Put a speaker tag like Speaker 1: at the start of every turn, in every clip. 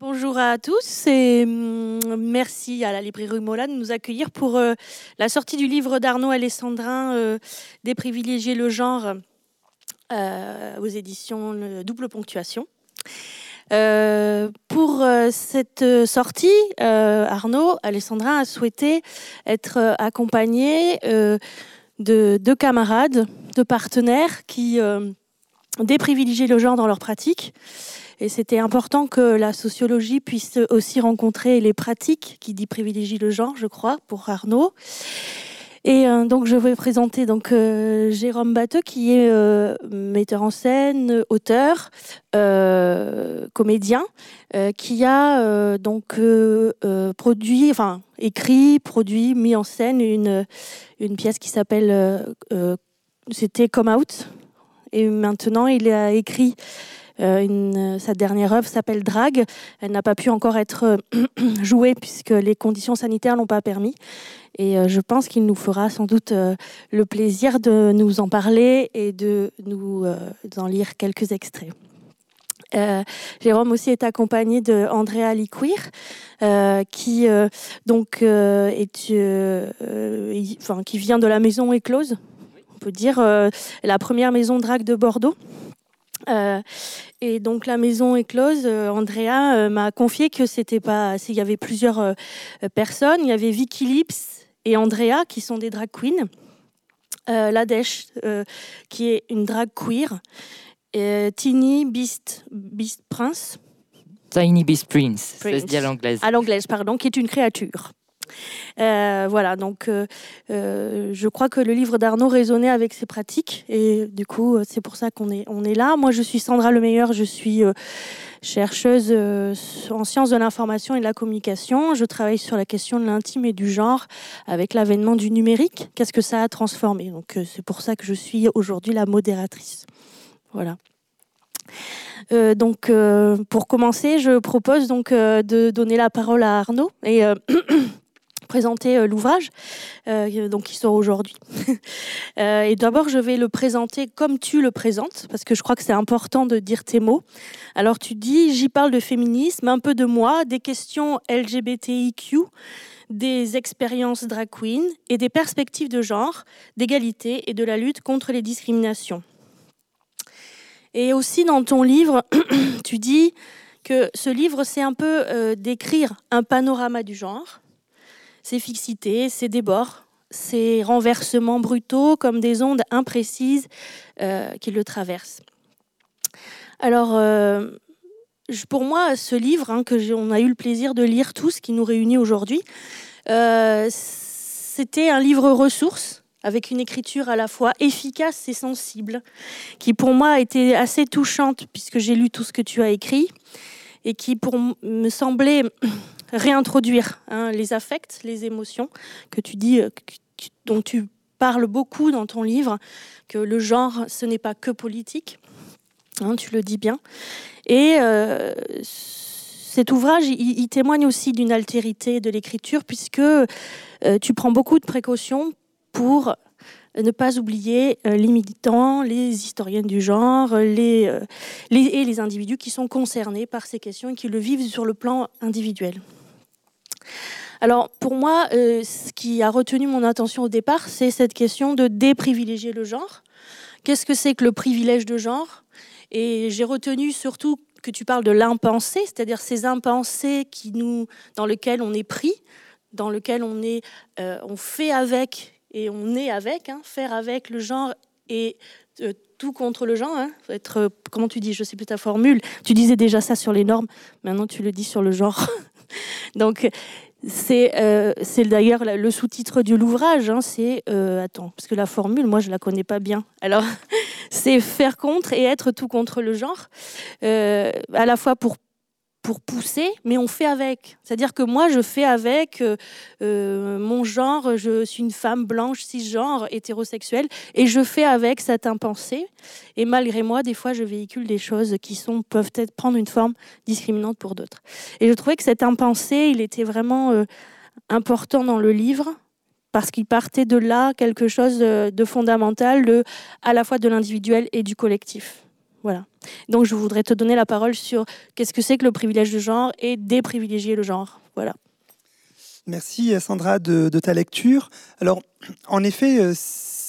Speaker 1: Bonjour à tous et hum, merci à la librairie Mola de nous accueillir pour euh, la sortie du livre d'Arnaud Alessandrin, euh, Des privilégiés le genre, euh, aux éditions Double Ponctuation. pour cette sortie, Arnaud Alessandrin a souhaité être accompagné de deux camarades, de partenaires qui déprivilégient le genre dans leur pratique et c'était important que la sociologie puisse aussi rencontrer les pratiques qui dit privilégient le genre, je crois, pour Arnaud. Et euh, donc je vais présenter donc euh, Jérôme Batteux qui est euh, metteur en scène, auteur, comédien, qui a donc produit, enfin écrit, produit, mis en scène une pièce qui s'appelle c'était Come Out. Et maintenant il a écrit une, sa dernière œuvre s'appelle Drag. Elle n'a pas pu encore être euh, jouée puisque les conditions sanitaires l'ont pas permis. Et euh, je pense qu'il nous fera sans doute le plaisir de nous en parler et de nous en lire quelques extraits. Jérôme aussi est accompagné de Andrea Liquir, qui donc qui vient de la maison éclose, on peut dire la première maison drague de Bordeaux. Euh, et donc la maison est close. Euh, Andrea euh, m'a confié que c'était pas. Il y avait plusieurs personnes. Il y avait Vicky Lips et Andrea qui sont des drag queens. Ladesh qui est une drag queer. Et Tiny Beast, Beast Prince.
Speaker 2: Tiny Beast Prince, ça se dit à l'anglaise.
Speaker 1: À l'anglaise, pardon, qui est une créature. Euh, voilà, donc euh, euh, je crois que le livre d'Arnaud résonnait avec ses pratiques et du coup c'est pour ça qu'on est, là. Moi je suis Sandra Lemeilleur, je suis chercheuse en sciences de l'information et de la communication. Je travaille sur la question de l'intime et du genre avec l'avènement du numérique. Qu'est-ce que ça a transformé? Donc c'est pour ça que je suis aujourd'hui la modératrice. Voilà. donc, pour commencer, je propose donc de donner la parole à Arnaud et présenter euh, l'ouvrage, euh, donc qui sort aujourd'hui. Euh, et d'abord, je vais le présenter comme tu le présentes, parce que je crois que c'est important de dire tes mots. Alors, tu dis, j'y parle de féminisme, un peu de moi, des questions LGBTIQ, des expériences drag queen et des perspectives de genre, d'égalité et de la lutte contre les discriminations. Et aussi dans ton livre, tu dis que ce livre, c'est un peu d'écrire un panorama du genre, ces fixités, ces débords, ces renversements brutaux comme des ondes imprécises euh, qui le traversent. Alors, euh, pour moi, ce livre, hein, que on a eu le plaisir de lire tous, qui nous réunit aujourd'hui, euh, c'était un livre ressource avec une écriture à la fois efficace et sensible, qui pour moi a été assez touchante puisque j'ai lu tout ce que tu as écrit et qui pour me semblait réintroduire hein, les affects, les émotions que tu dis, euh, dont tu parles beaucoup dans ton livre, que le genre, ce n'est pas que politique. Hein, tu le dis bien. Et euh, cet ouvrage, il, témoigne aussi d'une altérité de l'écriture, puisque euh, tu prends beaucoup de précautions pour ne pas oublier les militants, les historiennes du genre, et les individus qui sont concernés par ces questions et qui le vivent sur le plan individuel. Alors pour moi, euh, ce qui a retenu mon attention au départ, c'est cette question de déprivilégier le genre. Qu'est-ce que c'est que le privilège de genre? Et j'ai retenu surtout que tu parles de l'impensé, c'est-à-dire ces impensés qui nous, dans lesquels on est pris, dans lesquels on est, euh, on fait avec et on est avec, hein, faire avec le genre et euh, tout contre le genre, hein, être, comment tu dis, je sais plus ta formule, tu disais déjà ça sur les normes, maintenant tu le dis sur le genre. Donc, c'est euh, d'ailleurs le sous-titre de l'ouvrage. Hein, c'est euh, attends, parce que la formule, moi, je la connais pas bien. Alors, c'est faire contre et être tout contre le genre, euh, à la fois pour pour pousser, mais on fait avec. C'est-à-dire que moi, je fais avec euh, euh, mon genre, je suis une femme blanche, cisgenre, hétérosexuelle, et je fais avec cette impensée. Et malgré moi, des fois, je véhicule des choses qui sont, peuvent être prendre une forme discriminante pour d'autres. Et je trouvais que cette impensée, il était vraiment euh, important dans le livre, parce qu'il partait de là quelque chose de, fondamental, à la fois de l'individuel et du collectif. Voilà. Donc je voudrais te donner la parole sur qu'est-ce que c'est que le privilège de genre et déprivilégier le genre. Voilà.
Speaker 3: Merci Sandra de, de ta lecture. Alors en effet,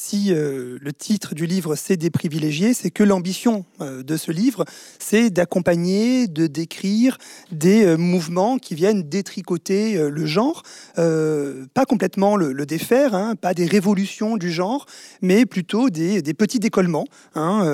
Speaker 3: si euh, le titre du livre c'est des privilégiés, c'est que l'ambition euh, de ce livre, c'est d'accompagner, de décrire des euh, mouvements qui viennent détricoter le genre, pas complètement le, défaire, hein, pas des révolutions du genre, mais plutôt des, petits décollements hein,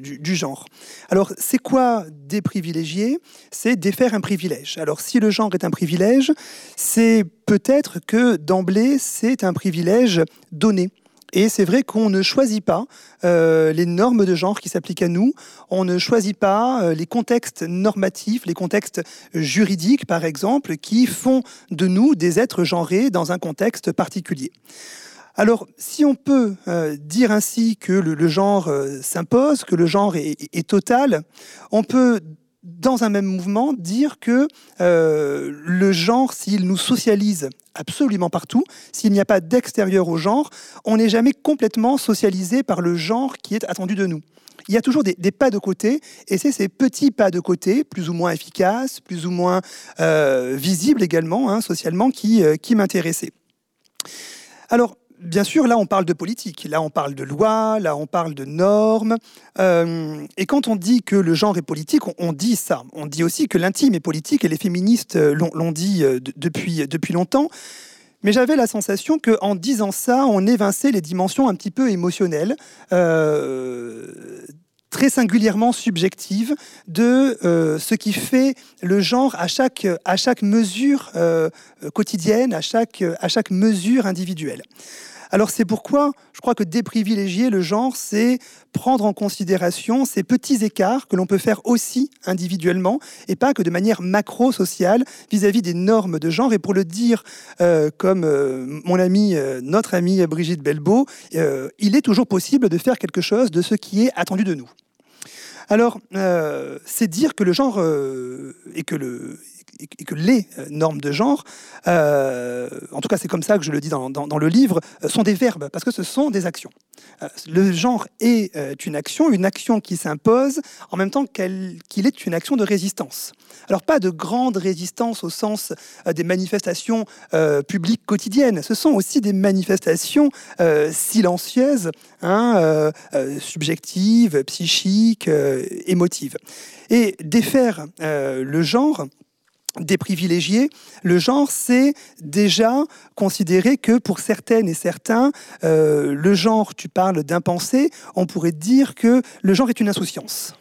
Speaker 3: du, du, genre. Alors, c'est quoi des privilégiés? C'est défaire un privilège. Alors, si le genre est un privilège, c'est peut-être que d'emblée, c'est un privilège donné. Et c'est vrai qu'on ne choisit pas euh, les normes de genre qui s'appliquent à nous, on ne choisit pas euh, les contextes normatifs, les contextes juridiques, par exemple, qui font de nous des êtres genrés dans un contexte particulier. Alors, si on peut euh, dire ainsi que le, genre s'impose, que le genre est, total, on peut dans un même mouvement, dire que le genre, s'il nous socialise absolument partout. S'il n'y a pas d'extérieur au genre, on n'est jamais complètement socialisé par le genre qui est attendu de nous. Il y a toujours des, pas de côté, et c'est ces petits pas de côté, plus ou moins efficaces, plus ou moins euh, visibles également, hein, socialement, qui, euh, qui m'intéressaient. Alors, bien sûr, là, on parle de politique, là, on parle de loi, là, on parle de normes. Euh, et quand on dit que le genre est politique, on, dit ça. On dit aussi que l'intime est politique, et les féministes euh, l'ont dit euh, depuis, depuis longtemps. Mais j'avais la sensation qu'en disant ça, on évinçait les dimensions un petit peu émotionnelles, très singulièrement subjectives, de ce qui fait le genre à chaque, à chaque mesure quotidienne, à chaque, à chaque mesure individuelle. Alors c'est pourquoi je crois que déprivilégier le genre, c'est prendre en considération ces petits écarts que l'on peut faire aussi individuellement et pas que de manière macro-sociale vis-à-vis des normes de genre. Et pour le dire euh, comme euh, mon ami, euh, notre amie Brigitte Belbeau, il est toujours possible de faire quelque chose de ce qui est attendu de nous. Alors, c'est dire que le genre et que le, et que les euh, normes de genre, euh, en tout cas c'est comme ça que je le dis dans, le livre, euh, sont des verbes, parce que ce sont des actions. le genre est une action, une action qui s'impose, en même temps qu'il est une action de résistance. Alors pas de grande résistance au sens des manifestations publiques quotidiennes, ce sont aussi des manifestations silencieuses, hein, subjectives, psychiques, émotives. Et défaire le genre, des privilégiés, le genre, c'est déjà considérer que pour certaines et certains, euh, le genre, tu parles d'impensé, on pourrait dire que le genre est une insouciance.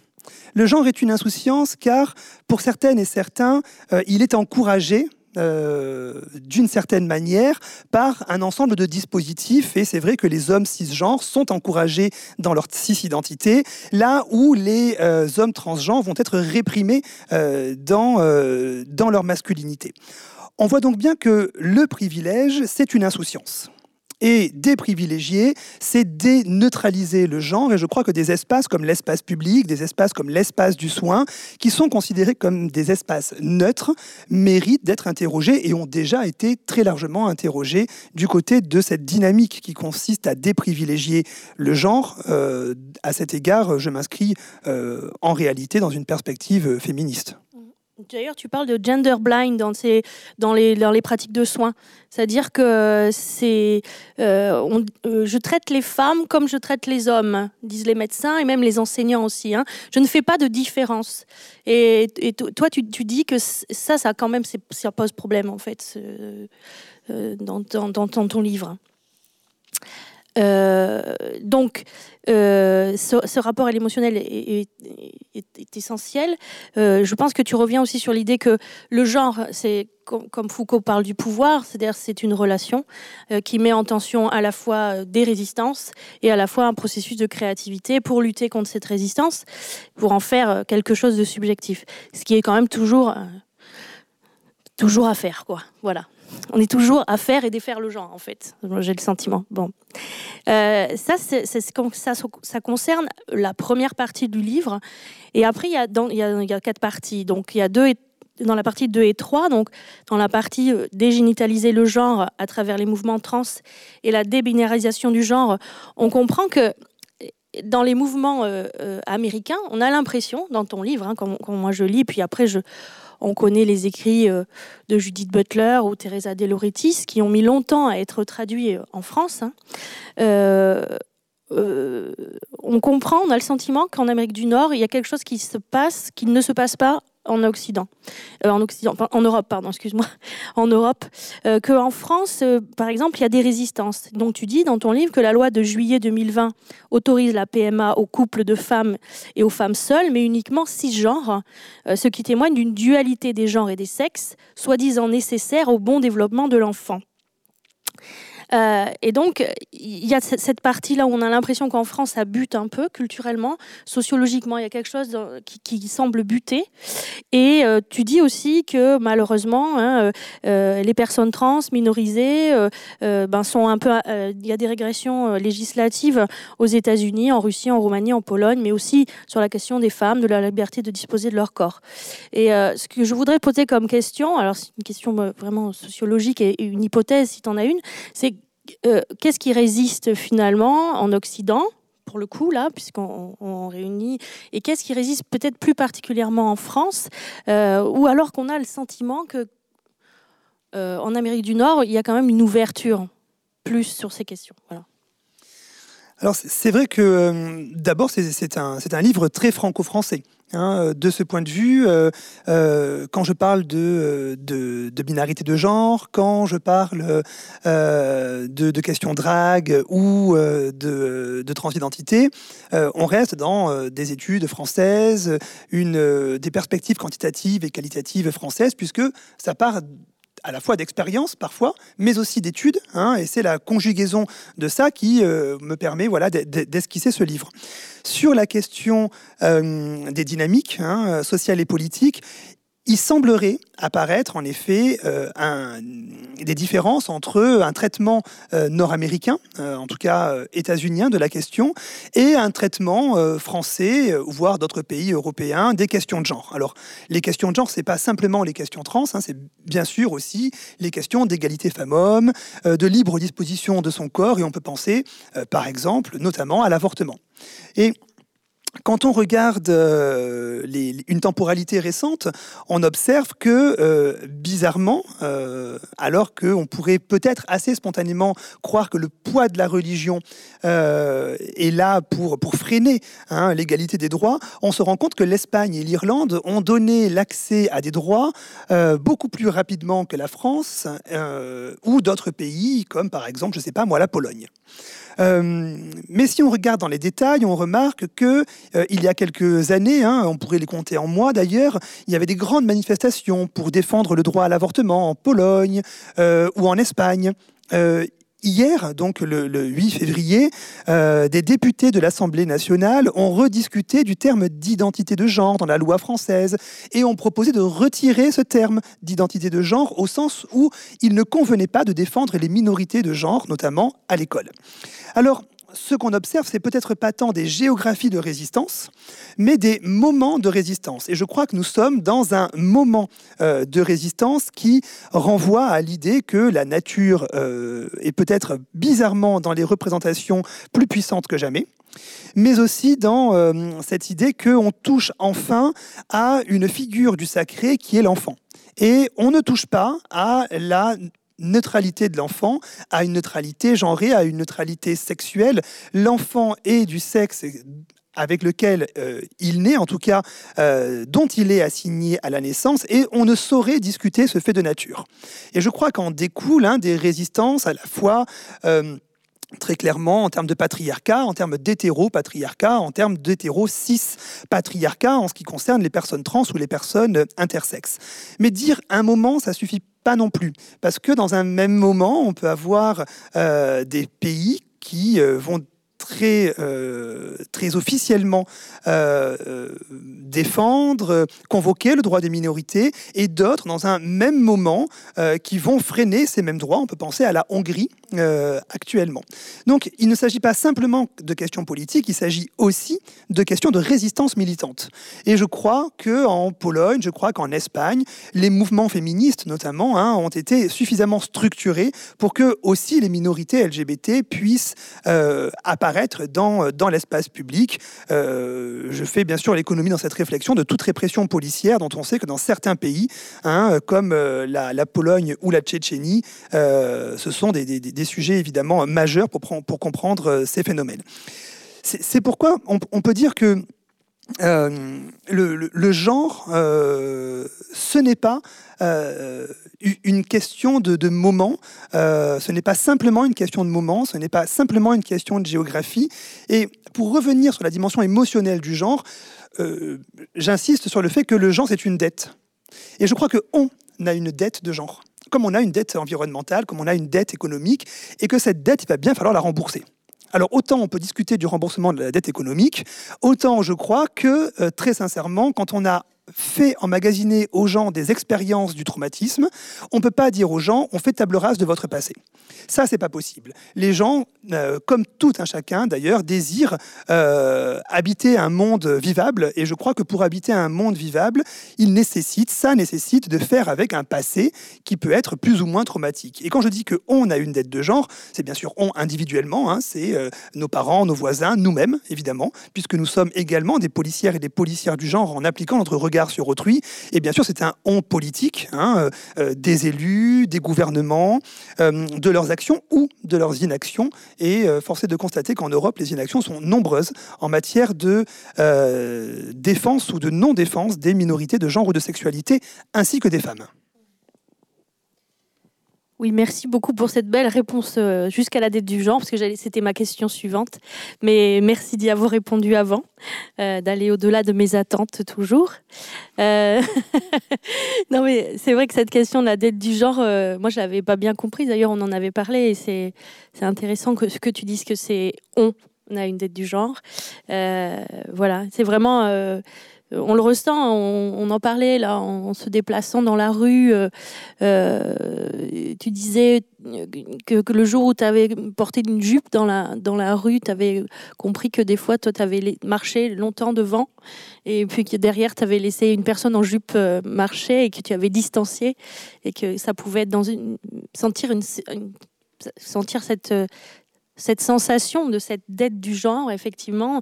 Speaker 3: Le genre est une insouciance car pour certaines et certains, euh, il est encouragé euh, d'une certaine manière par un ensemble de dispositifs. Et c'est vrai que les hommes cisgenres sont encouragés dans leur cis-identité, là où les euh, hommes transgenres vont être réprimés euh, dans, dans leur masculinité. On voit donc bien que le privilège, c'est une insouciance et déprivilégier, c'est déneutraliser le genre. Et je crois que des espaces comme l'espace public, des espaces comme l'espace du soin, qui sont considérés comme des espaces neutres, méritent d'être interrogés et ont déjà été très largement interrogés du côté de cette dynamique qui consiste à déprivilégier le genre. Euh, à cet égard, je m'inscris euh, en réalité dans une perspective féministe.
Speaker 1: D'ailleurs, tu parles de gender blind dans, les, pratiques de soins. C'est-à-dire que euh, euh, je traite les femmes comme je traite les hommes, disent les médecins et même les enseignants aussi. Hein. Je ne fais pas de différence. Et, toi, tu, dis que ça, ça quand même, ça pose problème en fait euh, dans, ton livre. Donc, euh, ce, rapport à l'émotionnel est, essentiel. Euh, je pense que tu reviens aussi sur l'idée que le genre, c'est comme, Foucault parle du pouvoir, c'est-à-dire c'est une relation euh, qui met en tension à la fois des résistances et à la fois un processus de créativité pour lutter contre cette résistance, pour en faire quelque chose de subjectif. Ce qui est quand même toujours toujours à faire, quoi. Voilà on est toujours à faire et défaire le genre, en fait. J'ai le sentiment. Bon. Euh, ça, ça, concerne la première partie du livre. Et après, il y a, quatre parties. Donc, il y a deux dans la partie 2 et 3, donc dans la partie euh, dégénitaliser le genre à travers les mouvements trans et la débinarisation du genre, on comprend que dans les mouvements américains, on a l'impression, dans ton livre, hein, comme, moi je lis, puis après je, on connaît les écrits de Judith Butler ou Teresa De Lauretis, qui ont mis longtemps à être traduits en France. Hein. on comprend, on a le sentiment qu'en Amérique du Nord, il y a quelque chose qui se passe, qui ne se passe pas en Occident, euh, en Europe, pardon, excuse-moi, en Europe, euh, qu'en France, euh, par exemple, il y a des résistances. Donc tu dis dans ton livre que la loi de juillet 2020 autorise la PMA aux couples de femmes et aux femmes seules, mais uniquement cisgenres, ce qui témoigne d'une dualité des genres et des sexes, soi-disant nécessaire au bon développement de l'enfant. Euh, et donc, il y a cette partie-là où on a l'impression qu'en France, ça bute un peu culturellement, sociologiquement, il y a quelque chose qui, semble buter. Et euh, tu dis aussi que malheureusement, hein, euh, les personnes trans, minorisées, ben, sont un peu. Il y a des régressions législatives aux États-Unis, en Russie, en Roumanie, en Pologne, mais aussi sur la question des femmes, de la liberté de disposer de leur corps. Et ce que je voudrais poser comme question, alors c'est une question vraiment sociologique et une hypothèse si tu en as une, c'est euh, qu'est-ce qui résiste finalement en Occident pour le coup, là, puisqu'on réunit, et qu'est-ce qui résiste peut-être plus particulièrement en France, euh, ou alors qu'on a le sentiment que euh, en Amérique du Nord, il y a quand même une ouverture plus sur ces questions.
Speaker 3: Alors c'est vrai que d'abord c'est un, un livre très franco-français. Hein, euh, de ce point de vue, euh, euh, quand je parle de, de, binarité de genre, quand je parle de, questions drague ou de, transidentité, on reste dans des études françaises, une, des perspectives quantitatives et qualitatives françaises, puisque ça part à la fois d'expérience parfois, mais aussi d'études. Hein, et c'est la conjugaison de ça qui euh, me permet voilà, d'esquisser ce livre. Sur la question euh, des dynamiques hein, sociales et politiques, il semblerait apparaître en effet euh, des différences entre un traitement euh, nord-américain, euh, en tout cas états-unien de la question, et un traitement français, voire d'autres pays européens, des questions de genre. Alors, les questions de genre, c'est pas simplement les questions trans, hein, c'est bien sûr aussi les questions d'égalité femmes-hommes, de libre disposition de son corps, et on peut penser, par exemple, notamment à l'avortement. Quand on regarde euh, une temporalité récente, on observe que, euh, bizarrement, euh, alors qu'on pourrait peut-être assez spontanément croire que le poids de la religion est là pour, freiner hein, l'égalité des droits, on se rend compte que l'Espagne et l'Irlande ont donné l'accès à des droits beaucoup plus rapidement que la France ou d'autres pays, comme par exemple, je ne sais pas moi, la Pologne. Euh, mais si on regarde dans les détails, on remarque que euh, il y a quelques années, hein, on pourrait les compter en mois d'ailleurs, il y avait des grandes manifestations pour défendre le droit à l'avortement en Pologne euh, ou en Espagne. Hier, donc le, 8 février, des députés de l'Assemblée nationale ont rediscuté du terme d'identité de genre dans la loi française et ont proposé de retirer ce terme d'identité de genre au sens où il ne convenait pas de défendre les minorités de genre, notamment à l'école. Alors, ce qu'on observe, c'est peut-être pas tant des géographies de résistance, mais des moments de résistance. Et je crois que nous sommes dans un moment euh, de résistance qui renvoie à l'idée que la nature euh, est peut-être bizarrement dans les représentations plus puissantes que jamais mais aussi dans euh, cette idée qu'on touche enfin à une figure du sacré qui est l'enfant. Et on ne touche pas à la neutralité de l'enfant, à une neutralité genrée, à une neutralité sexuelle. L'enfant est du sexe avec lequel euh, il naît, en tout cas euh, dont il est assigné à la naissance, et on ne saurait discuter ce fait de nature. Et je crois qu'en découle des résistances à la fois euh, très clairement en termes de patriarcat, en termes d'hétéro-patriarcat, en termes d'hétéro-cis-patriarcat en ce qui concerne les personnes trans ou les personnes intersexes. Mais dire un moment, ça suffit pas non plus, parce que dans un même moment, on peut avoir euh, des pays qui euh, vont très, euh, très officiellement défendre, convoquer le droit des minorités, et d'autres, dans un même moment, qui vont freiner ces mêmes droits. On peut penser à la Hongrie, euh, actuellement. Donc il ne s'agit pas simplement de questions politiques, il s'agit aussi de questions de résistance militante. Et je crois qu'en Pologne, je crois qu'en Espagne, les mouvements féministes notamment hein, ont été suffisamment structurés pour que aussi les minorités LGBT puissent euh, apparaître dans, dans l'espace public. je fais bien sûr l'économie dans cette réflexion de toute répression policière dont on sait que dans certains pays, hein, comme la, Pologne ou la Tchétchénie, ce sont des, sujets évidemment majeurs pour, pour comprendre ces phénomènes. C'est pourquoi on, peut dire que euh, le, genre, euh, ce n'est pas euh, une question de, moment, ce n'est pas simplement une question de moment, ce n'est pas simplement une question de géographie. Et pour revenir sur la dimension émotionnelle du genre, j'insiste sur le fait que le genre, c'est une dette. Et je crois que on a une dette de genre, comme on a une dette environnementale, comme on a une dette économique, et que cette dette, il va bien falloir la rembourser. Alors autant on peut discuter du remboursement de la dette économique, autant je crois que euh, très sincèrement, quand on a fait emmagasiner aux gens des expériences du traumatisme, on ne peut pas dire aux gens on fait table rase de votre passé. Ça, c'est pas possible. Les gens, euh, comme tout un chacun d'ailleurs, désirent euh, habiter un monde vivable, et je crois que pour habiter un monde vivable, il nécessite, ça nécessite de faire avec un passé qui peut être plus ou moins traumatique. Et quand je dis que on a une dette de genre, c'est bien sûr on individuellement, hein, c'est euh, nos parents, nos voisins, nous-mêmes évidemment, puisque nous sommes également des policières et des policières du genre en appliquant notre regard sur autrui. Et bien sûr, c'est un on politique hein, euh, euh, des élus, des gouvernements, euh, de leurs actions ou de leurs inactions. Et force est de constater qu'en Europe, les inactions sont nombreuses en matière de défense ou de non-défense des minorités de genre ou de sexualité, ainsi que des femmes.
Speaker 1: Oui, merci beaucoup pour cette belle réponse euh, jusqu'à la dette du genre, parce que c'était ma question suivante. Mais merci d'y avoir répondu avant, euh, d'aller au-delà de mes attentes toujours. Euh, non, mais c'est vrai que cette question de la dette du genre, moi, je l'avais pas bien comprise. D'ailleurs, on en avait parlé et c'est intéressant que, que tu dises que c'est on, on a une dette du genre. voilà, c'est vraiment on le ressent, on, en parlait là en, se déplaçant dans la rue. Euh, euh, tu disais que, le jour où tu avais porté une jupe dans la, dans la rue, tu avais compris que des fois, toi, tu avais marché longtemps devant et puis que derrière, tu avais laissé une personne en jupe euh, marcher et que tu avais distancié et que ça pouvait être dans sentir, une, sentir cette, cette sensation de cette dette du genre, effectivement,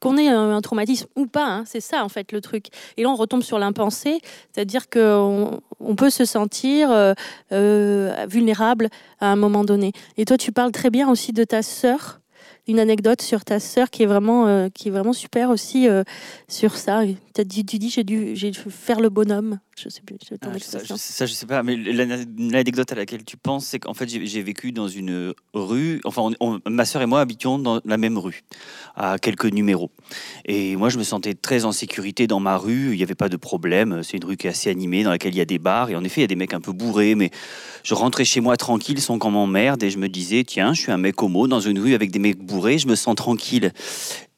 Speaker 1: qu'on ait un, traumatisme ou pas, hein, c'est ça en fait le truc. Et là, on retombe sur l'impensé, c'est-à-dire qu'on on peut se sentir euh, euh, vulnérable à un moment donné. Et toi, tu parles très bien aussi de ta sœur une anecdote sur ta sœur qui est vraiment, euh, qui est vraiment super aussi euh, sur ça. As dit, tu dis j'ai dû, j'ai faire le bonhomme. Je sais plus.
Speaker 2: Ah, ça, je sais pas. Mais l'anecdote à laquelle tu penses, c'est qu'en fait j'ai vécu dans une rue. Enfin, ma sœur et moi habitions dans la même rue, à quelques numéros. Et moi, je me sentais très en sécurité dans ma rue. Il n'y avait pas de problème. C'est une rue qui est assez animée, dans laquelle il y a des bars. Et en effet, il y a des mecs un peu bourrés, mais je rentrais chez moi tranquille, sans qu'on m'emmerde, et je me disais tiens, je suis un mec homo dans une rue avec des mecs bourrés je me sens tranquille.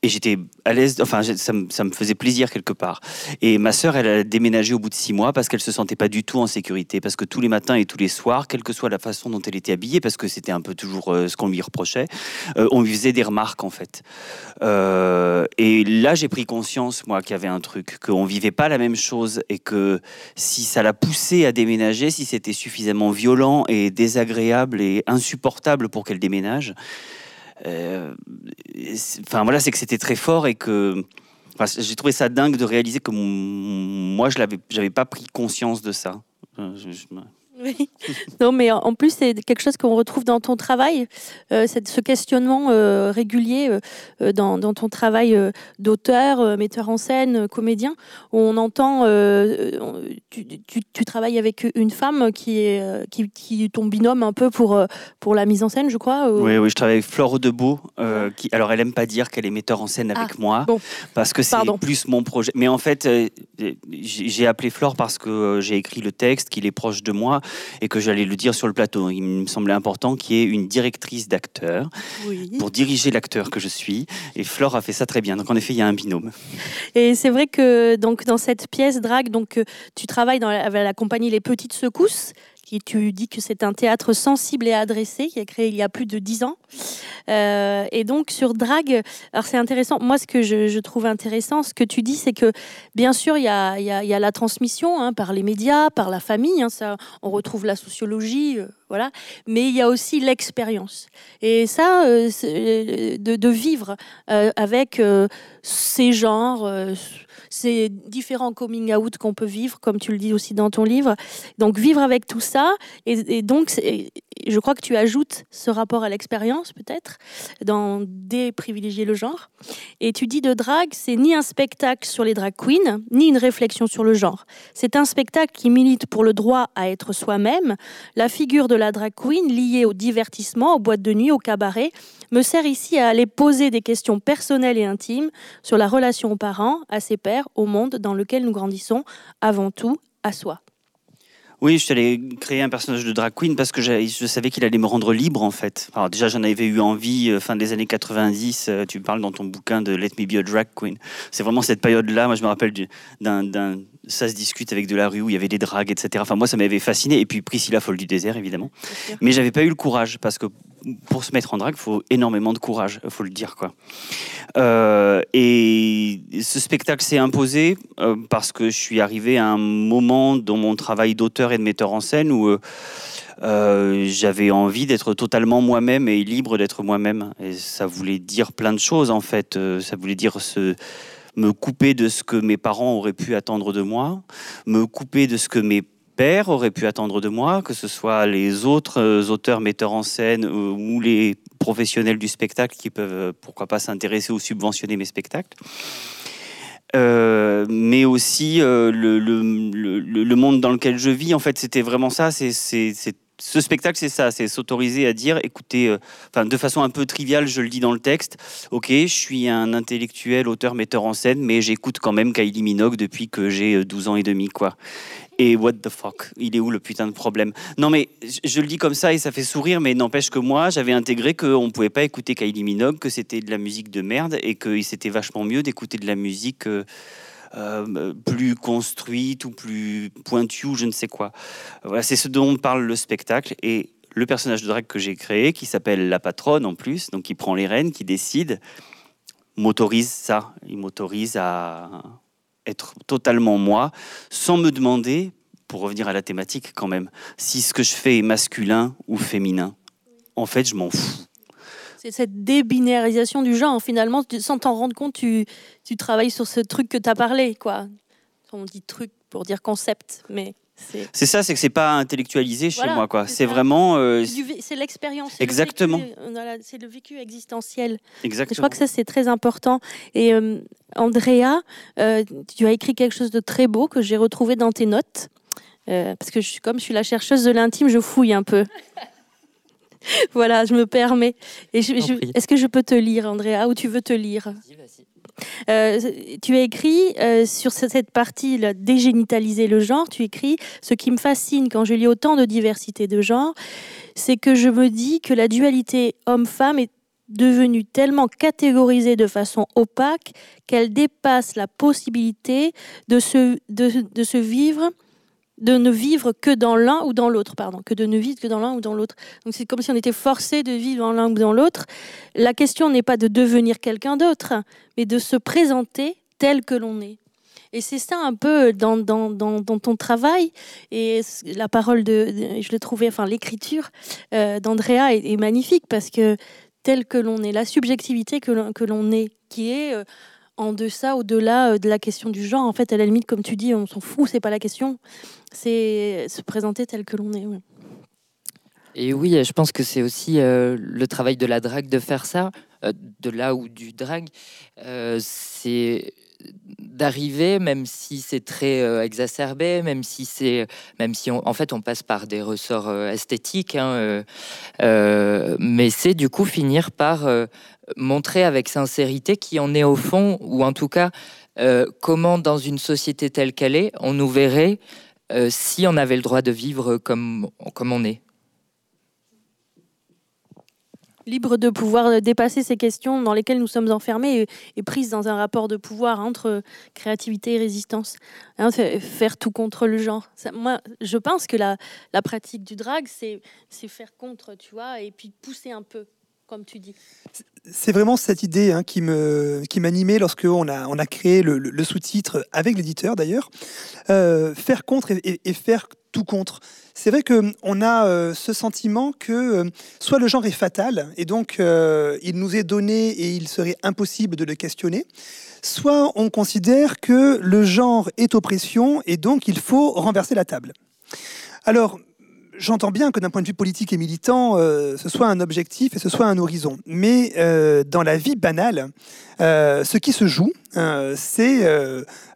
Speaker 2: Et j'étais à l'aise, enfin, ça me, faisait plaisir quelque part. Et ma sœur, elle a déménagé au bout de six mois parce qu'elle se sentait pas du tout en sécurité. Parce que tous les matins et tous les soirs, quelle que soit la façon dont elle était habillée, parce que c'était un peu toujours euh, ce qu'on lui reprochait, euh, on lui faisait des remarques en fait. Euh, et là, j'ai pris conscience, moi, qu'il y avait un truc, qu'on vivait pas la même chose et que si ça l'a poussée à déménager, si c'était suffisamment violent et désagréable et insupportable pour qu'elle déménage, enfin voilà, c'est que c'était très fort et que j'ai trouvé ça dingue de réaliser que moi je n'avais pas pris conscience de ça. Euh,
Speaker 1: oui. Non, mais en plus, c'est quelque chose qu'on retrouve dans ton travail, euh, ce questionnement euh, régulier euh, dans, ton travail d'auteur, metteur en scène, comédien, où on entend, tu, travailles avec une femme qui est, qui, qui ton binôme un peu pour, pour la mise en scène, je crois.
Speaker 2: Oui, oui, je travaille avec Flore qui, alors elle aime pas dire qu'elle est metteur en scène avec ah, moi, parce que c'est plus mon projet. Mais en fait, j'ai appelé Flore parce que j'ai écrit le texte, qu'il est proche de moi et que j'allais le dire sur le plateau. Il me semblait important qu'il y ait une directrice d'acteur pour diriger l'acteur que je suis. Et Flore a fait ça très bien. Donc en effet, il y a un binôme.
Speaker 1: Et c'est vrai que donc dans cette pièce Drag, donc euh, tu travailles dans avec la compagnie Les Petites Secousses qui tu dis que c'est un théâtre sensible et adressé, qui est créé il y a plus de dix ans. Euh, et donc sur drague, alors c'est intéressant. Moi, ce que je, trouve intéressant, ce que tu dis, c'est que bien sûr, il y a, la transmission hein, par les médias, par la famille. Hein, ça, on retrouve la sociologie, euh, voilà. Mais il y a aussi l'expérience. Et ça, euh, de, vivre avec ces genres ces différents coming out qu'on peut vivre, comme tu le dis aussi dans ton livre. Donc vivre avec tout ça, et, donc je crois que tu ajoutes ce rapport à l'expérience peut-être dans déprivilégier le genre. Et tu dis de drague, c'est ni un spectacle sur les drag queens, ni une réflexion sur le genre. C'est un spectacle qui milite pour le droit à être soi-même. La figure de la drag queen liée au divertissement, aux boîtes de nuit, au cabaret, me sert ici à aller poser des questions personnelles et intimes sur la relation aux parents, à ses pères, au monde dans lequel nous grandissons, avant tout à soi.
Speaker 2: Oui, je suis allé créer un personnage de drag queen parce que je savais qu'il allait me rendre libre en fait. Alors déjà, j'en avais eu envie euh, fin des années 90. Euh, tu parles dans ton bouquin de Let Me Be a Drag Queen. C'est vraiment cette période-là. Moi, je me rappelle d'un ça se discute avec de la rue où il y avait des dragues, etc. Enfin, moi, ça m'avait fasciné. Et puis Priscilla, folle du désert, évidemment. Mais j'avais pas eu le courage parce que pour se mettre en drague, il faut énormément de courage, il faut le dire. quoi. Euh, et ce spectacle s'est imposé euh, parce que je suis arrivé à un moment dans mon travail d'auteur et de metteur en scène où euh, j'avais envie d'être totalement moi-même et libre d'être moi-même. Et ça voulait dire plein de choses, en fait. ça voulait dire se me couper de ce que mes parents auraient pu attendre de moi, me couper de ce que mes pères auraient pu attendre de moi, que ce soit les autres euh, auteurs, metteurs en scène euh, ou les professionnels du spectacle qui peuvent, euh, pourquoi pas, s'intéresser ou subventionner mes spectacles. mais aussi le, monde dans lequel je vis. En fait, c'était vraiment ça. C'est ce spectacle, c'est ça, c'est s'autoriser à dire, écoutez, enfin, de façon un peu triviale, je le dis dans le texte, ok, je suis un intellectuel, auteur, metteur en scène, mais j'écoute quand même Kylie Minogue depuis que j'ai 12 euh, ans et demi, quoi. Et what the fuck? Il est où le putain de problème? Non mais je, le dis comme ça et ça fait sourire, mais n'empêche que moi, j'avais intégré qu'on ne pouvait pas écouter Kylie Minogue, que c'était de la musique de merde et que c'était vachement mieux d'écouter de la musique... Euh, euh, plus construite ou plus pointue ou je ne sais quoi. Voilà, c'est ce dont parle le spectacle et le personnage de drague que j'ai créé, qui s'appelle la patronne en plus, donc qui prend les rênes, qui décide, m'autorise ça. Il m'autorise à être totalement moi, sans me demander, pour revenir à la thématique quand même, si ce que je fais est masculin ou féminin. En fait, je m'en fous
Speaker 1: c'est cette débinarisation du genre. Finalement, sans t'en rendre compte, tu, tu travailles sur ce truc que tu as parlé. Quoi. On dit truc pour dire concept, mais
Speaker 2: c'est ça, c'est que c'est pas intellectualisé chez moi, quoi. C'est vraiment. Euh,
Speaker 1: c'est l'expérience.
Speaker 2: Exactement.
Speaker 1: C'est le, vécu existentiel.
Speaker 2: Exactement.
Speaker 1: je crois que ça c'est très important. Et euh, Andrea, euh, tu as écrit quelque chose de très beau que j'ai retrouvé dans tes notes, parce que je, comme je suis la chercheuse de l'intime, je fouille un peu. voilà, je me permets. Est-ce que je peux te lire, Andrea, ou tu veux te lire? Euh, tu as écrit euh, sur cette partie dégénitaliser le genre, tu écris ce qui me fascine quand je lis autant de diversité de genre, c'est que je me dis que la dualité homme-femme est devenue tellement catégorisée de façon opaque qu'elle dépasse la possibilité de se, de se vivre de ne vivre que dans l'un ou dans l'autre, pardon, que de ne vivre que dans l'un ou dans l'autre. Donc c'est comme si on était forcé de vivre dans l'un ou dans l'autre. La question n'est pas de devenir quelqu'un d'autre, mais de se présenter tel que l'on est. Et c'est ça un peu dans, dans, dans, ton travail. Et la parole de, je l'ai trouvé, enfin l'écriture euh, d'Andrea est, magnifique parce que tel que l'on est, la subjectivité que l'on est, qui est euh, en deçà, au-delà euh, de la question du genre. En fait, à la limite, comme tu dis, on s'en fout, c'est pas la question. C'est se présenter tel que l'on est.
Speaker 4: Et oui, je pense que c'est aussi euh, le travail de la drague de faire ça, euh, de là où du drague, c'est d'arriver, même si c'est très exacerbé, même si c'est, même si en fait on passe par des ressorts esthétiques, hein, mais c'est du coup finir par montrer avec sincérité qui en est au fond, ou en tout cas euh, comment dans une société telle qu'elle est, on nous verrait euh, si on avait le droit de vivre comme, comme on est.
Speaker 1: Libre de pouvoir dépasser ces questions dans lesquelles nous sommes enfermés et, prises dans un rapport de pouvoir entre créativité et résistance. Hein, faire tout contre le genre. moi, je pense que la, la pratique du drag, c'est faire contre, tu vois, et puis pousser un peu comme tu dis.
Speaker 3: C'est vraiment cette idée hein, qui me qui m'animait lorsque on a on a créé le, sous-titre avec l'éditeur d'ailleurs, euh, faire contre et, faire tout contre. C'est vrai que on a euh, ce sentiment que euh, soit le genre est fatal et donc il nous est donné et il serait impossible de le questionner, soit on considère que le genre est oppression et donc il faut renverser la table. Alors, j'entends bien que d'un point de vue politique et militant, euh, ce soit un objectif et ce soit un horizon. Mais euh, dans la vie banale, euh, ce qui se joue, c'est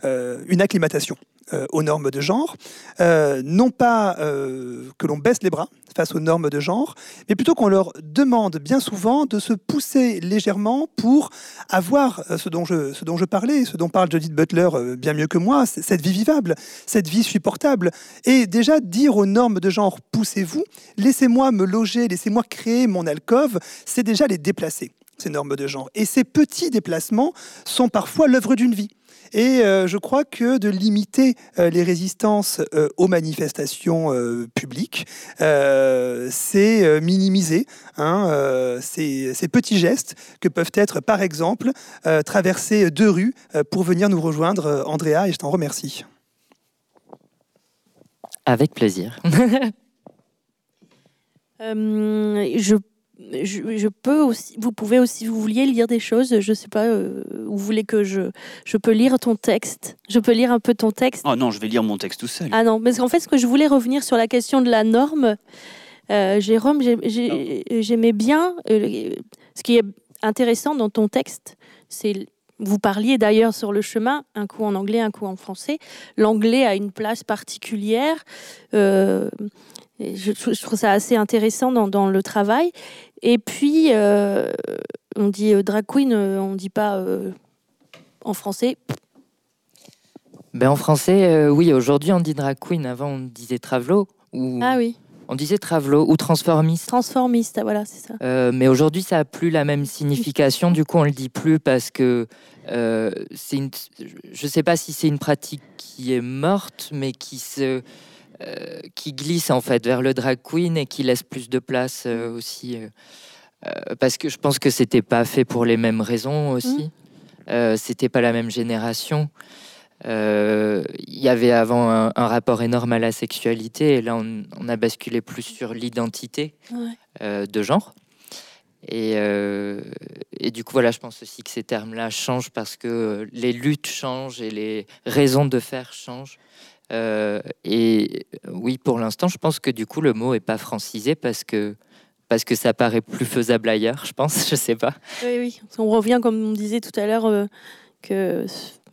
Speaker 3: une acclimatation. Euh, aux normes de genre, euh, non pas euh, que l'on baisse les bras face aux normes de genre, mais plutôt qu'on leur demande bien souvent de se pousser légèrement pour avoir ce dont je, ce dont je parlais, ce dont parle Judith Butler bien mieux que moi, cette vie vivable, cette vie supportable. Et déjà dire aux normes de genre, poussez-vous, laissez-moi me loger, laissez-moi créer mon alcôve, c'est déjà les déplacer ces normes de genre. Et ces petits déplacements sont parfois l'œuvre d'une vie. Et euh, je crois que de limiter euh, les résistances euh, aux manifestations publiques, c'est minimiser hein, ces, petits gestes que peuvent être, par exemple, traverser deux rues pour venir nous rejoindre, Andrea, et je t'en remercie.
Speaker 4: Avec plaisir.
Speaker 1: je je, peux aussi, vous pouvez aussi, vous vouliez lire des choses, je sais pas, euh, vous voulez que je, je peux lire ton texte, je peux lire un peu ton texte?
Speaker 2: Oh non, je vais lire mon texte tout seul.
Speaker 1: Ah non, parce qu'en fait, ce que je voulais revenir sur la question de la norme, euh, Jérôme, j'aimais bien euh, ce qui est intéressant dans ton texte, c'est vous parliez d'ailleurs sur le chemin, un coup en anglais, un coup en français. L'anglais a une place particulière. je, je, trouve ça assez intéressant dans, dans le travail. Et puis, euh, on dit euh, drag queen, euh, on dit pas en français.
Speaker 4: Ben en français, oui, aujourd'hui on dit drag queen. Avant on disait travelo. Ou...
Speaker 1: Ah oui.
Speaker 4: On disait travelo ou transformiste.
Speaker 1: Transformiste, voilà, c'est
Speaker 4: ça. mais aujourd'hui, ça a plus la même signification. Du coup, on le dit plus parce que c'est une. Je sais pas si c'est une pratique qui est morte, mais qui se euh, qui glisse en fait vers le drag queen et qui laisse plus de place euh, aussi. Euh, parce que je pense que c'était pas fait pour les mêmes raisons aussi. Mmh. c'était pas la même génération. Il y avait avant un, rapport énorme à la sexualité et là on, a basculé plus sur l'identité de genre. Et, et, du coup, voilà, je pense aussi que ces termes-là changent parce que les luttes changent et les raisons de faire changent. Euh, et oui, pour l'instant, je pense que du coup, le mot est pas francisé parce que parce que ça paraît plus faisable ailleurs, je pense, je sais pas.
Speaker 1: Oui, oui. On revient, comme on disait tout à l'heure, euh, que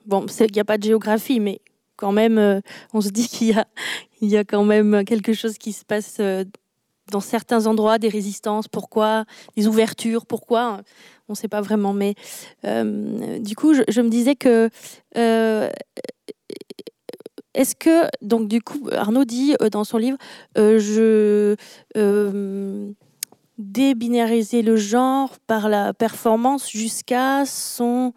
Speaker 1: bon, il n'y a pas de géographie, mais quand même, euh, on se dit qu'il y a, il y a quand même quelque chose qui se passe dans certains endroits, des résistances, pourquoi, des ouvertures, pourquoi, on ne sait pas vraiment. Mais du coup, je, me disais que est-ce que, donc du coup, Arnaud dit euh, dans son livre, euh, je euh, le genre par la performance jusqu'à son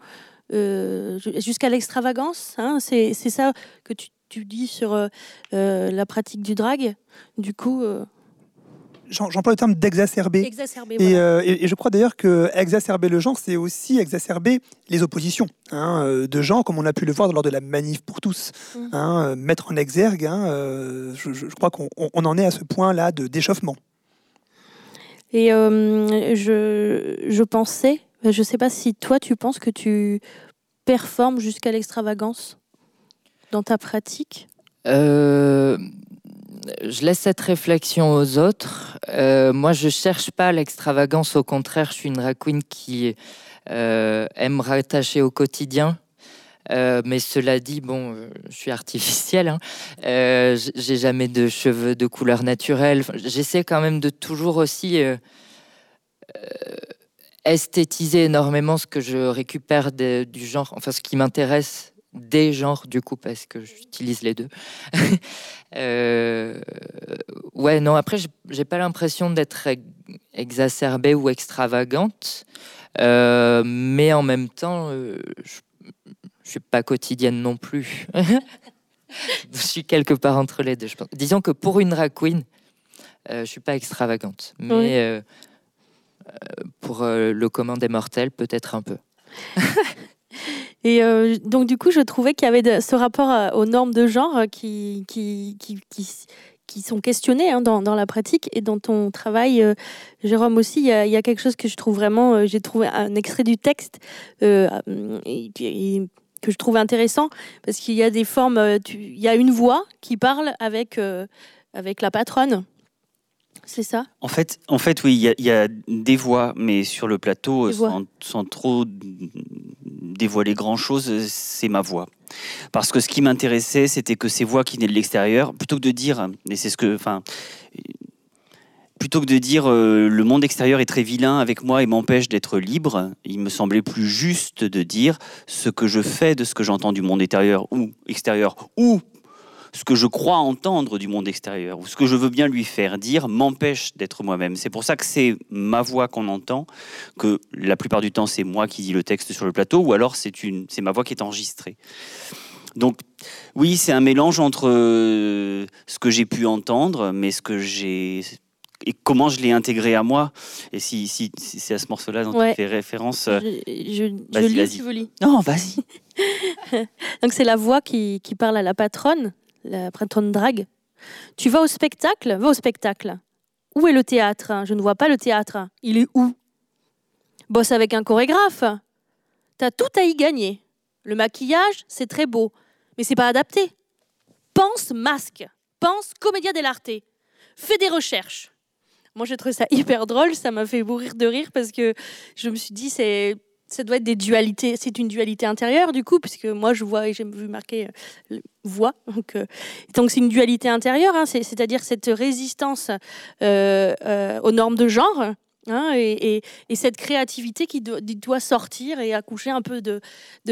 Speaker 1: jusqu'à l'extravagance. Hein, c'est ça que tu, tu dis sur la pratique du drag? Du coup,
Speaker 3: j'emploie le terme d'exacerber. Euh, et, je crois d'ailleurs que exacerber le genre, c'est aussi exacerber les oppositions hein, euh, de gens, comme on a pu le voir lors de la manif pour tous. Mmh. Hein, euh, mettre en exergue, hein, je, crois qu'on en est à ce point-là de d'échauffement.
Speaker 1: Et je, je pensais, je ne sais pas si toi tu penses que tu performes jusqu'à l'extravagance dans ta pratique?
Speaker 4: Je laisse cette réflexion aux autres. Euh, moi, je cherche pas l'extravagance. Au contraire, je suis une drag qui euh, aime rattacher au quotidien. Euh, mais cela dit, bon, je suis artificielle. Hein. J'ai jamais de cheveux de couleur naturelle. J'essaie quand même de toujours aussi esthétiser énormément ce que je récupère du genre, enfin ce qui m'intéresse des genres du coup parce que j'utilise les deux. Euh, ouais, non, après j'ai pas l'impression d'être exacerbée ou extravagante, euh, mais en même temps, euh, je, je suis pas quotidienne non plus. je suis quelque part entre les deux. Je pense. Disons que pour une drag queen, je suis pas extravagante, mais pour le commun des mortels, peut-être un peu.
Speaker 1: Et euh, donc, du coup, je trouvais qu'il y avait de- ce rapport euh, aux normes de genre euh, qui, qui, qui, qui, qui sont questionnées hein, dans, dans la pratique et dans ton travail, euh, Jérôme aussi. Il y, a, il y a quelque chose que je trouve vraiment. euh, J'ai trouvé un extrait du texte euh, et- et que je trouve intéressant parce qu'il y a des formes. euh, il y a une voix qui parle avec, euh, avec la patronne. C'est ça?
Speaker 2: En fait, en fait, oui, il y, a- il y a des voix, mais sur le plateau, euh, sans trop dévoiler grand-chose, euh, c'est ma voix. Parce que ce qui m'intéressait, c'était que ces voix qui venaient de l'extérieur, plutôt que de dire, et c'est ce que, enfin, plutôt que de dire euh, le monde extérieur est très vilain avec moi et m'empêche d'être libre, il me semblait plus juste de dire ce que je fais de ce que j'entends du monde intérieur ou extérieur ou ce que je crois entendre du monde extérieur ou ce que je veux bien lui faire dire m'empêche d'être moi-même. C'est pour ça que c'est ma voix qu'on entend, que la plupart du temps c'est moi qui dis le texte sur le plateau ou alors c'est une c'est ma voix qui est enregistrée. Donc oui, c'est un mélange entre euh, ce que j'ai pu entendre, mais ce que j'ai et comment je l'ai intégré à moi. Et si, si, si c'est à ce morceau-là dont
Speaker 1: Ouais.
Speaker 2: tu fais référence. euh,
Speaker 1: Je, je, je lis si vous lis.
Speaker 2: Non, vas-y.
Speaker 1: Donc c'est la voix qui, qui parle à la patronne, la patronne drague. Tu vas au spectacle Va au spectacle. Où est le théâtre? Je ne vois pas le théâtre. Il est où? Bosse avec un chorégraphe. T'as tout à y gagner. Le maquillage, c'est très beau, mais c'est pas adapté. Pense masque. Pense comédia dell'arte. Fais des recherches. Moi, j'ai trouvé ça hyper drôle. Ça m'a fait mourir de rire parce que je me suis dit, c'est ça doit être des dualités. C'est une dualité intérieure, du coup, puisque moi, je vois et j'ai vu marquer euh, voix. Donc, euh, donc c'est une dualité intérieure, hein, c'est- c'est-à-dire cette résistance euh, euh, aux normes de genre. Hein, et, et- et cette créativité qui do- qui doit sortir et accoucher un peu de,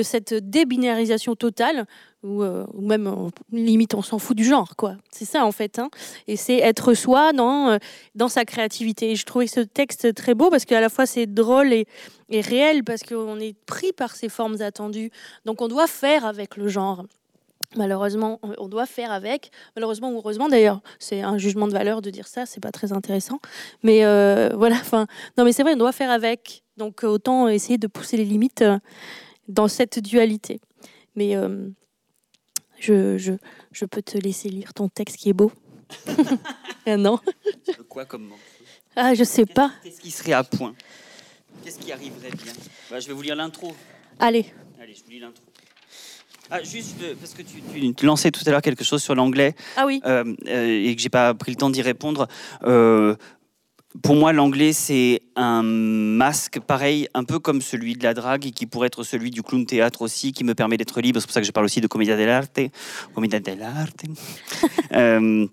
Speaker 1: cette débinarisation totale, ou euh, même limite on s'en fout du genre, quoi. C'est ça en fait. hein. Et c'est être soi dans, euh, dans sa créativité. Et je trouvais ce texte très beau parce qu'à la fois c'est drôle et réel parce qu'on est pris par ces formes attendues. Donc on doit faire avec le genre. Malheureusement, on- doit faire avec. Malheureusement ou heureusement, d'ailleurs, c'est un jugement de valeur de dire ça, c'est pas très intéressant. Mais euh, voilà, enfin, non, mais c'est vrai, on doit faire avec. Donc euh, autant essayer de pousser les limites euh, dans cette dualité. Mais euh, je, je, je peux te laisser lire ton texte qui est beau. Ah non
Speaker 2: Quoi comme
Speaker 1: Ah, je sais pas.
Speaker 2: Qu'est-ce qui serait à point? Qu'est-ce qui arriverait bien? Bah, Je vais vous lire l'intro.
Speaker 1: Allez,
Speaker 2: Allez, je vous lis l'intro. Ah, juste euh, parce que tu, tu- lançais tout à l'heure quelque chose sur l'anglais
Speaker 1: ah oui,
Speaker 2: euh, euh, et que j'ai pas pris le temps d'y répondre. Euh, pour moi, l'anglais, c'est un masque pareil, un peu comme celui de la drague, et qui pourrait être celui du clown théâtre aussi, qui me permet d'être libre. C'est pour ça que je parle aussi de commedia dell'arte. Commedia dell'arte. Euh,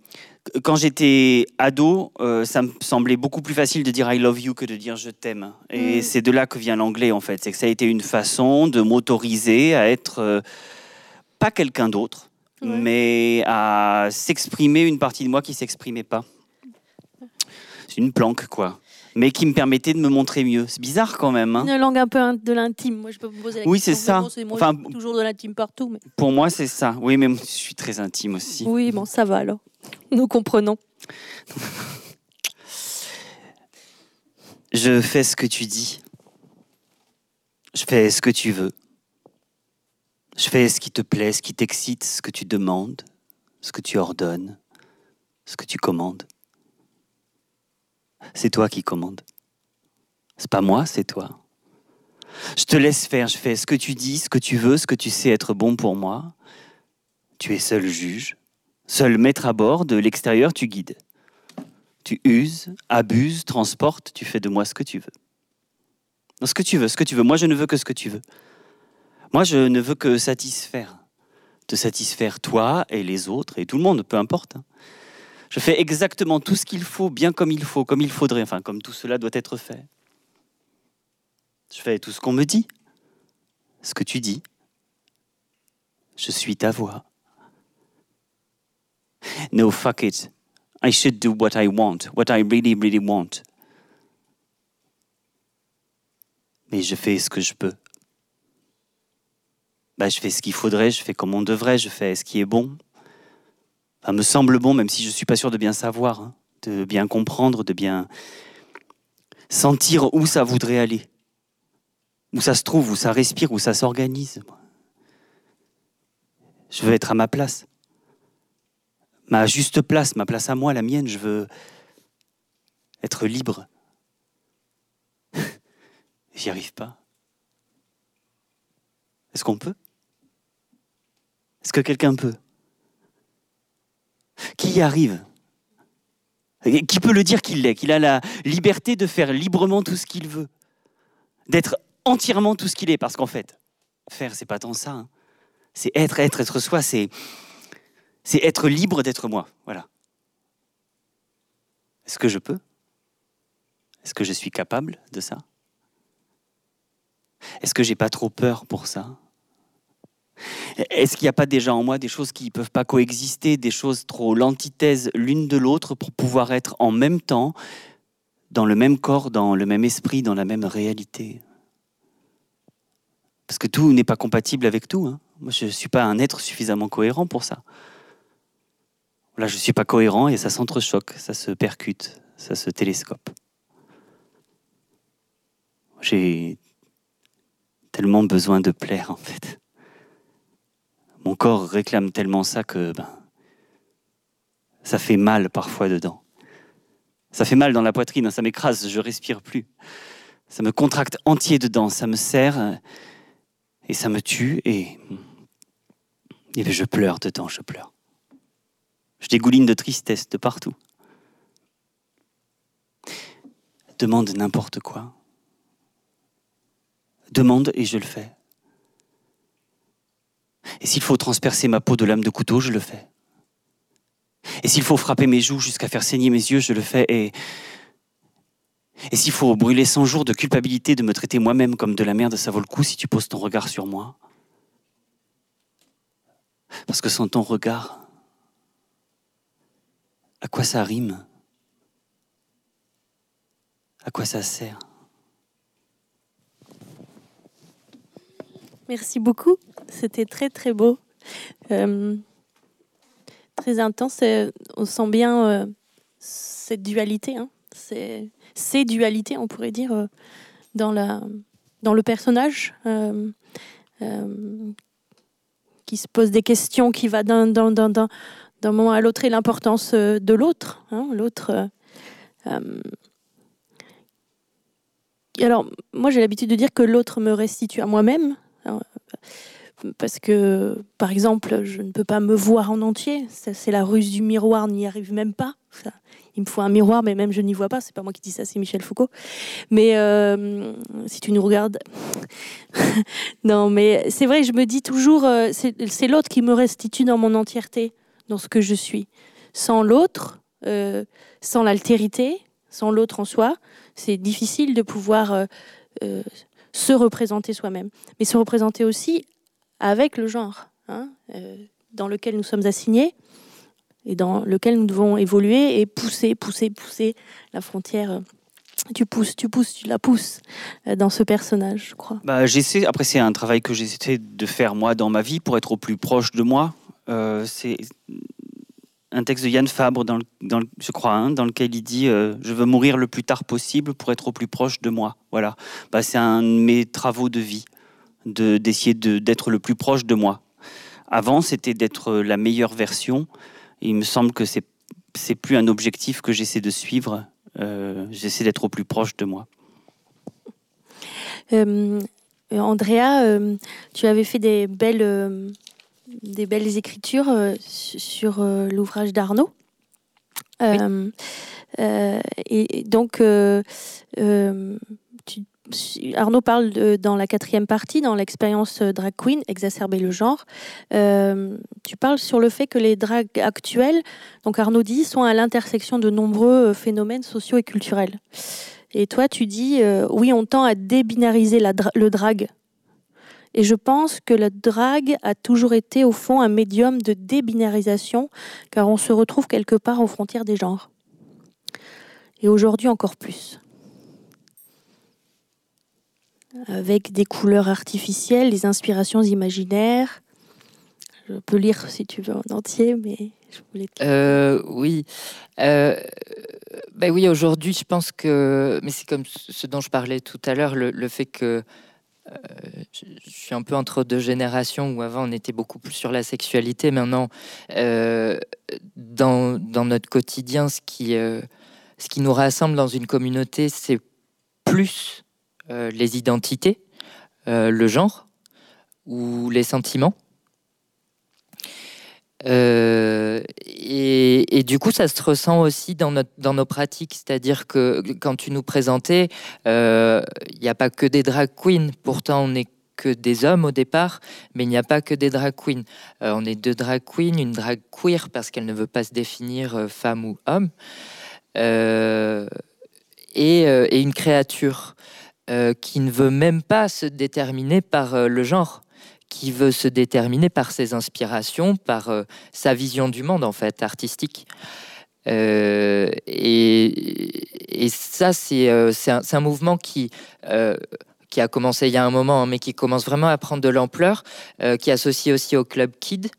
Speaker 2: quand j'étais ado, euh, ça me semblait beaucoup plus facile de dire I love you que de dire je t'aime. Et
Speaker 1: Mm.
Speaker 2: c'est de là que vient l'anglais, en fait. C'est que ça a été une façon de m'autoriser à être euh, pas quelqu'un d'autre,
Speaker 1: Ouais.
Speaker 2: mais à s'exprimer une partie de moi qui s'exprimait pas. C'est une planque, quoi. Mais qui me permettait de me montrer mieux. C'est bizarre quand même. hein.
Speaker 1: une langue un peu de l'intime. Moi, je peux me poser la
Speaker 2: Oui,
Speaker 1: question.
Speaker 2: c'est ça.
Speaker 1: Bon, c'est moi,
Speaker 2: Enfin,
Speaker 1: toujours de l'intime partout. Mais...
Speaker 2: Pour moi, c'est ça. Oui, mais je suis très intime aussi.
Speaker 1: Oui, bon, ça va alors. Nous comprenons.
Speaker 2: Je fais ce que tu dis. Je fais ce que tu veux. Je fais ce qui te plaît, ce qui t'excite, ce que tu demandes, ce que tu ordonnes, ce que tu commandes. C'est toi qui commandes. C'est pas moi, c'est toi. Je te laisse faire, je fais ce que tu dis, ce que tu veux, ce que tu sais être bon pour moi. Tu es seul juge, seul maître à bord, de l'extérieur tu guides. Tu uses, abuses, transportes, tu fais de moi ce que tu veux. Ce que tu veux, ce que tu veux. Moi, je ne veux que ce que tu veux. Moi, je ne veux que satisfaire. Te satisfaire toi et les autres et tout le monde, peu importe. hein. Je fais exactement tout ce qu'il faut, bien comme il faut, comme il faudrait, enfin, comme tout cela doit être fait. Je fais tout ce qu'on me dit, ce que tu dis. Je suis ta voix. No, fuck it. I should do what I want, what I really, really want. Mais je fais ce que je peux. Bah, je fais ce qu'il faudrait, je fais comme on devrait, je fais ce qui est bon. Ça me semble bon, même si je ne suis pas sûr de bien savoir, hein, de bien comprendre, de bien. sentir où ça voudrait aller, où ça se trouve, où ça respire, où ça s'organise. Je veux être à ma place, ma juste place, ma place à moi, la mienne. Je veux être libre. J'y arrive pas. Est-ce qu'on peut? Est-ce que quelqu'un peut Qui y arrive Qui peut le dire qu'il l'est Qu'il a la liberté de faire librement tout ce qu'il veut D'être entièrement tout ce qu'il est Parce qu'en fait, faire, c'est pas tant ça. Hein. C'est être, être, être soi, c'est, c'est être libre d'être moi. Voilà. Est-ce que je peux? Est-ce que je suis capable de ça? Est-ce que j'ai pas trop peur pour ça? Est-ce qu'il n'y a pas déjà en moi des choses qui ne peuvent pas coexister, des choses trop l'antithèse l'une de l'autre pour pouvoir être en même temps dans le même corps, dans le même esprit, dans la même réalité? Parce que tout n'est pas compatible avec tout. Hein. Moi, je ne suis pas un être suffisamment cohérent pour ça. Là, je ne suis pas cohérent et ça s'entrechoque, ça se percute, ça se télescope. J'ai tellement besoin de plaire, en fait mon corps réclame tellement ça que ben, ça fait mal parfois dedans. Ça fait mal dans la poitrine, ça m'écrase, je respire plus. Ça me contracte entier dedans, ça me serre et ça me tue et, et je pleure dedans, je pleure. Je dégouline de tristesse de partout. Demande n'importe quoi. Demande et je le fais. Et s'il faut transpercer ma peau de lame de couteau, je le fais. Et s'il faut frapper mes joues jusqu'à faire saigner mes yeux, je le fais. Et, s'il faut brûler 100 jours de culpabilité de me traiter moi-même comme de la merde, ça vaut le coup si tu poses ton regard sur moi. Parce que sans ton regard, à quoi ça rime? À quoi ça sert?
Speaker 1: Merci beaucoup. C'était très très beau. Euh, très intense. On sent bien euh, cette dualité. Hein. Ces dualités, on pourrait dire, euh, dans, le personnage. qui se pose des questions, qui va d'un moment à l'autre et l'importance de l'autre. Hein, l'autre. alors, moi, j'ai l'habitude de dire que l'autre me restitue à moi-même parce que, par exemple, je ne peux pas me voir en entier. C'est la ruse du miroir, n'y arrive même pas. il me faut un miroir, mais même je n'y vois pas. C'est pas moi qui dis ça, c'est Michel Foucault. Mais euh, si tu nous regardes, non, mais c'est vrai. Je me dis toujours, euh, c'est l'autre qui me restitue dans mon entièreté, dans ce que je suis. Sans l'autre, euh, sans l'altérité, sans l'autre en soi, c'est difficile de pouvoir se représenter soi-même, mais se représenter aussi avec le genre hein, euh, dans lequel nous sommes assignés et dans lequel nous devons évoluer et pousser, pousser, pousser la frontière. Euh, tu pousses, tu pousses, tu la pousses euh, dans ce personnage, je crois.
Speaker 2: Bah, j'essaie. Après, c'est un travail que j'essaie de faire moi dans ma vie pour être au plus proche de moi. c'est un texte de Yann Fabre, je crois, hein, dans lequel il dit Je veux mourir le plus tard possible pour être au plus proche de moi. Voilà. Bah, c'est un de mes travaux de vie d'essayer d'être le plus proche de moi. Avant, c'était d'être la meilleure version. il me semble que c'est c'est plus un objectif que j'essaie de suivre. Euh, j'essaie d'être au plus proche de moi.
Speaker 1: Euh, Andrea, euh, tu avais fait des belles, des belles écritures sur l'ouvrage d'Arnaud. et donc, Arnaud parle dans la quatrième partie, dans l'expérience euh, drag queen, exacerber le genre. Euh, tu parles sur le fait que les drags actuels, donc Arnaud dit, sont à l'intersection de nombreux euh, phénomènes sociaux et culturels. Et toi, tu dis, oui, on tend à débinariser le drag. Et je pense que le drag a toujours été, au fond, un médium de débinarisation, car on se retrouve quelque part aux frontières des genres. Et aujourd'hui encore plus avec des couleurs artificielles, des inspirations imaginaires. Je peux lire si tu veux en entier, mais je voulais.
Speaker 4: Euh, oui. Euh, Ben oui, aujourd'hui, je pense que, mais c'est comme ce dont je parlais tout à l'heure, le, fait que euh, je suis un peu entre deux générations où avant on était beaucoup plus sur la sexualité. Maintenant, dans, dans, notre quotidien, ce qui, ce qui nous rassemble dans une communauté, c'est plus les identités, le genre ou les sentiments. Euh, et, du coup, ça se ressent aussi dans, notre, dans nos pratiques. C'est-à-dire que quand tu nous présentais, il euh, n'y a pas que des drag queens. Pourtant, on n'est que des hommes au départ, mais il n'y a pas que des drag queens. Euh, on est deux drag queens, une drag queer parce qu'elle ne veut pas se définir femme ou homme, et, une créature qui ne veut même pas se déterminer par le genre qui veut se déterminer par ses inspirations, par euh, sa vision du monde en fait artistique. Euh, et, ça, c'est euh, un, mouvement qui, a commencé il y a un moment, hein, mais qui commence vraiment à prendre de l'ampleur, qui est associé aussi au Club Kid,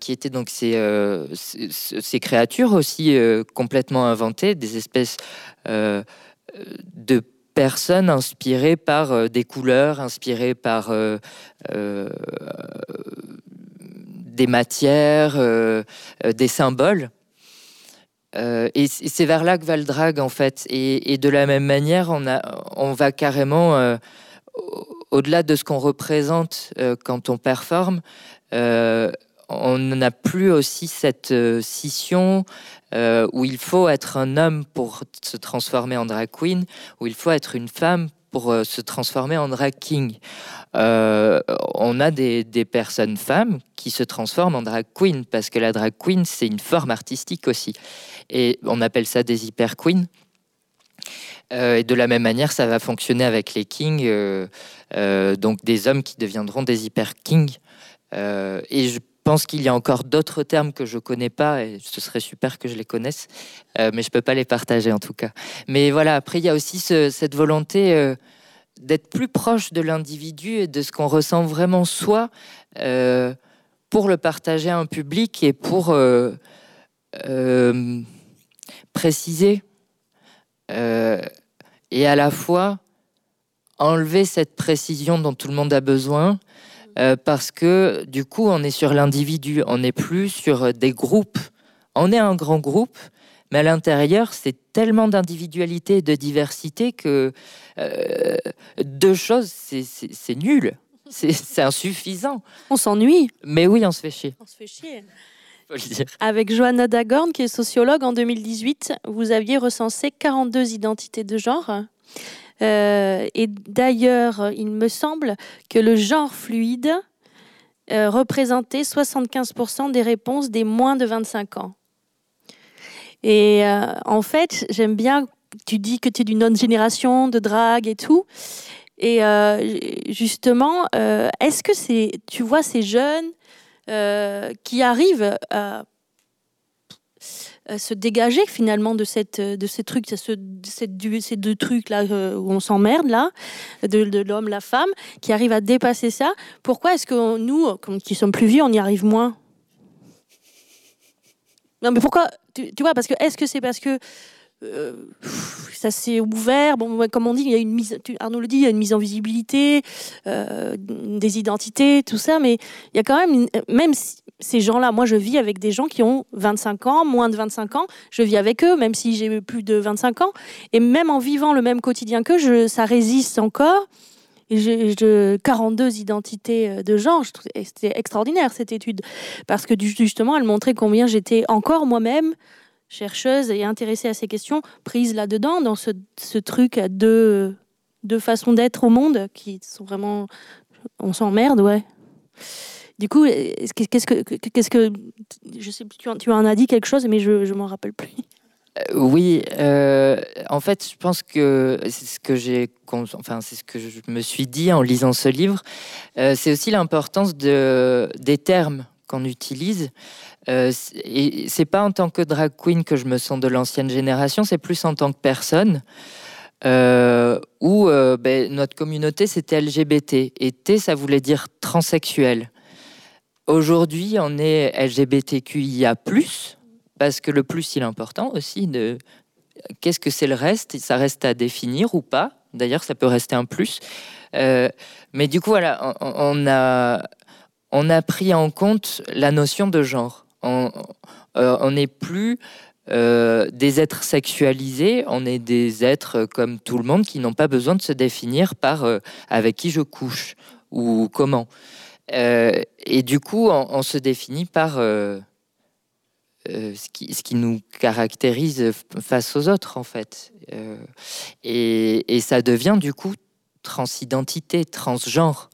Speaker 4: qui était donc ces créatures aussi complètement inventées, des espèces de personnes inspirées par euh, des couleurs, inspirées par euh, euh, des matières, des symboles. et c'est vers là que va le drag en fait. Et, de la même manière, on, va carrément au-delà de ce qu'on représente quand on performe on n'a plus aussi cette scission euh, où il faut être un homme pour se transformer en drag queen, où il faut être une femme pour euh, se transformer en drag king. Euh, on a des, personnes femmes qui se transforment en drag queen parce que la drag queen c'est une forme artistique aussi et on appelle ça des hyper queens. et de la même manière, ça va fonctionner avec les kings, donc des hommes qui deviendront des hyper kings. et je pense qu'il y a encore d'autres termes que je connais pas et ce serait super que je les connaisse, euh, mais je peux pas les partager en tout cas. Mais voilà, après il y a aussi cette volonté euh, d'être plus proche de l'individu et de ce qu'on ressent vraiment soi euh, pour le partager à un public et pour préciser et à la fois enlever cette précision dont tout le monde a besoin euh, parce que du coup, on est sur l'individu, on n'est plus sur des groupes. On est un grand groupe, mais à l'intérieur, c'est tellement d'individualité et de diversité que euh, deux choses, c'est nul. C'est insuffisant.
Speaker 1: On s'ennuie.
Speaker 4: Mais oui, on se fait chier.
Speaker 1: On se fait chier. Avec Johanna Dagorn, qui est sociologue en 2018, vous aviez recensé 42 identités de genre. Euh, et d'ailleurs, il me semble que le genre fluide euh, représentait 75% des réponses des moins de 25 ans. Et euh, en fait, j'aime bien, tu dis que tu es d'une autre génération de drague et tout. Et justement, est-ce que c'est, tu vois ces jeunes qui arrivent à se dégager finalement de cette euh, de ces trucs, cette, ces deux trucs là euh, où on s'emmerde là, de, de l'homme, la femme, qui arrive à dépasser ça. Pourquoi est-ce que nous, qui sommes plus vieux, on y arrive moins? Non, mais pourquoi? Tu, vois Parce que est-ce que c'est parce que ça s'est ouvert. Bon, comme on dit, il y a une mise, Arnaud le dit, il y a une mise en visibilité des identités, tout ça, mais il y a quand même, même si, ces gens-là, moi je vis avec des gens qui ont 25 ans, moins de 25 ans, je vis avec eux, même si j'ai plus de 25 ans, et même en vivant le même quotidien qu'eux, ça résiste encore. J'ai 42 identités euh, de genre, c'était extraordinaire cette étude, parce que justement, elle montrait combien j'étais encore moi-même chercheuse et intéressée à ces questions, prise là-dedans, dans ce, ce truc à deux, deux façons d'être au monde qui sont vraiment... On s'emmerde, ouais. Du coup, qu'est-ce que, qu'est-ce que, je sais plus, tu en as dit quelque chose, mais je, je m'en rappelle plus.
Speaker 4: Euh, oui, euh, en fait, je pense que c'est ce que j'ai, enfin, c'est ce que je me suis dit en lisant ce livre. Euh, c'est aussi l'importance de des termes qu'on utilise. Et c'est pas en tant que drag queen que je me sens de l'ancienne génération, c'est plus en tant que personne. où ben, notre communauté c'était LGBT et T ça voulait dire transsexuel. Aujourd'hui, on est LGBTQIA+, parce que le plus, il est important aussi de qu'est-ce que c'est le reste Ça reste à définir ou pas. D'ailleurs, ça peut rester un plus. Euh, mais du coup, voilà, on, a, on a pris en compte la notion de genre. On euh, n'est plus euh, des êtres sexualisés, on est des êtres comme tout le monde qui n'ont pas besoin de se définir par avec qui je couche ou comment. et du coup, on, se définit par ce, qui, nous caractérise face aux autres, en fait. et, ça devient du coup transidentité, transgenre.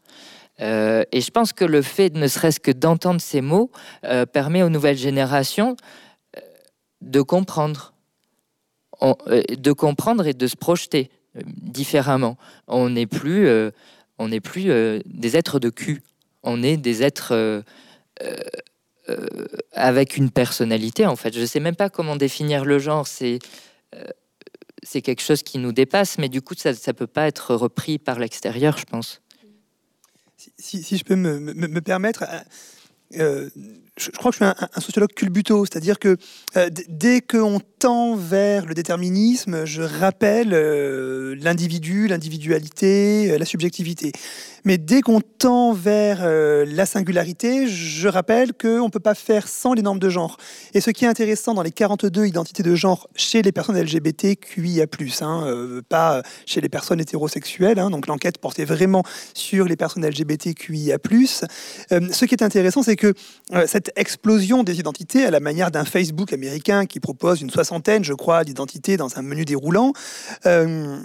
Speaker 4: Euh, et je pense que le fait, ne serait-ce que d'entendre ces mots, euh, permet aux nouvelles générations euh, de comprendre, de comprendre et de se projeter différemment. On n'est plus, on n'est plus des êtres de cul. On est des êtres avec une personnalité. En fait, je ne sais même pas comment définir le genre. C'est c'est quelque chose qui nous dépasse, mais du coup, ça ne peut pas être repris par l'extérieur, je pense.
Speaker 3: Si, je peux me, permettre, euh, euh, je, crois que je suis un, sociologue culbuto, c'est-à-dire que euh, dès qu'on tend vers le déterminisme, je rappelle l'individu, l'individualité, la subjectivité. Mais dès qu'on tend vers euh, la singularité, je rappelle qu'on ne peut pas faire sans les normes de genre. Et ce qui est intéressant dans les 42 identités de genre chez les personnes LGBTQIA+, hein, euh, pas chez les personnes hétérosexuelles, hein, donc l'enquête portait vraiment sur les personnes LGBTQIA+. Euh, ce qui est intéressant, c'est que cette explosion des identités, à la manière d'un Facebook américain qui propose une soixantaine, je crois, d'identités dans un menu déroulant, euh,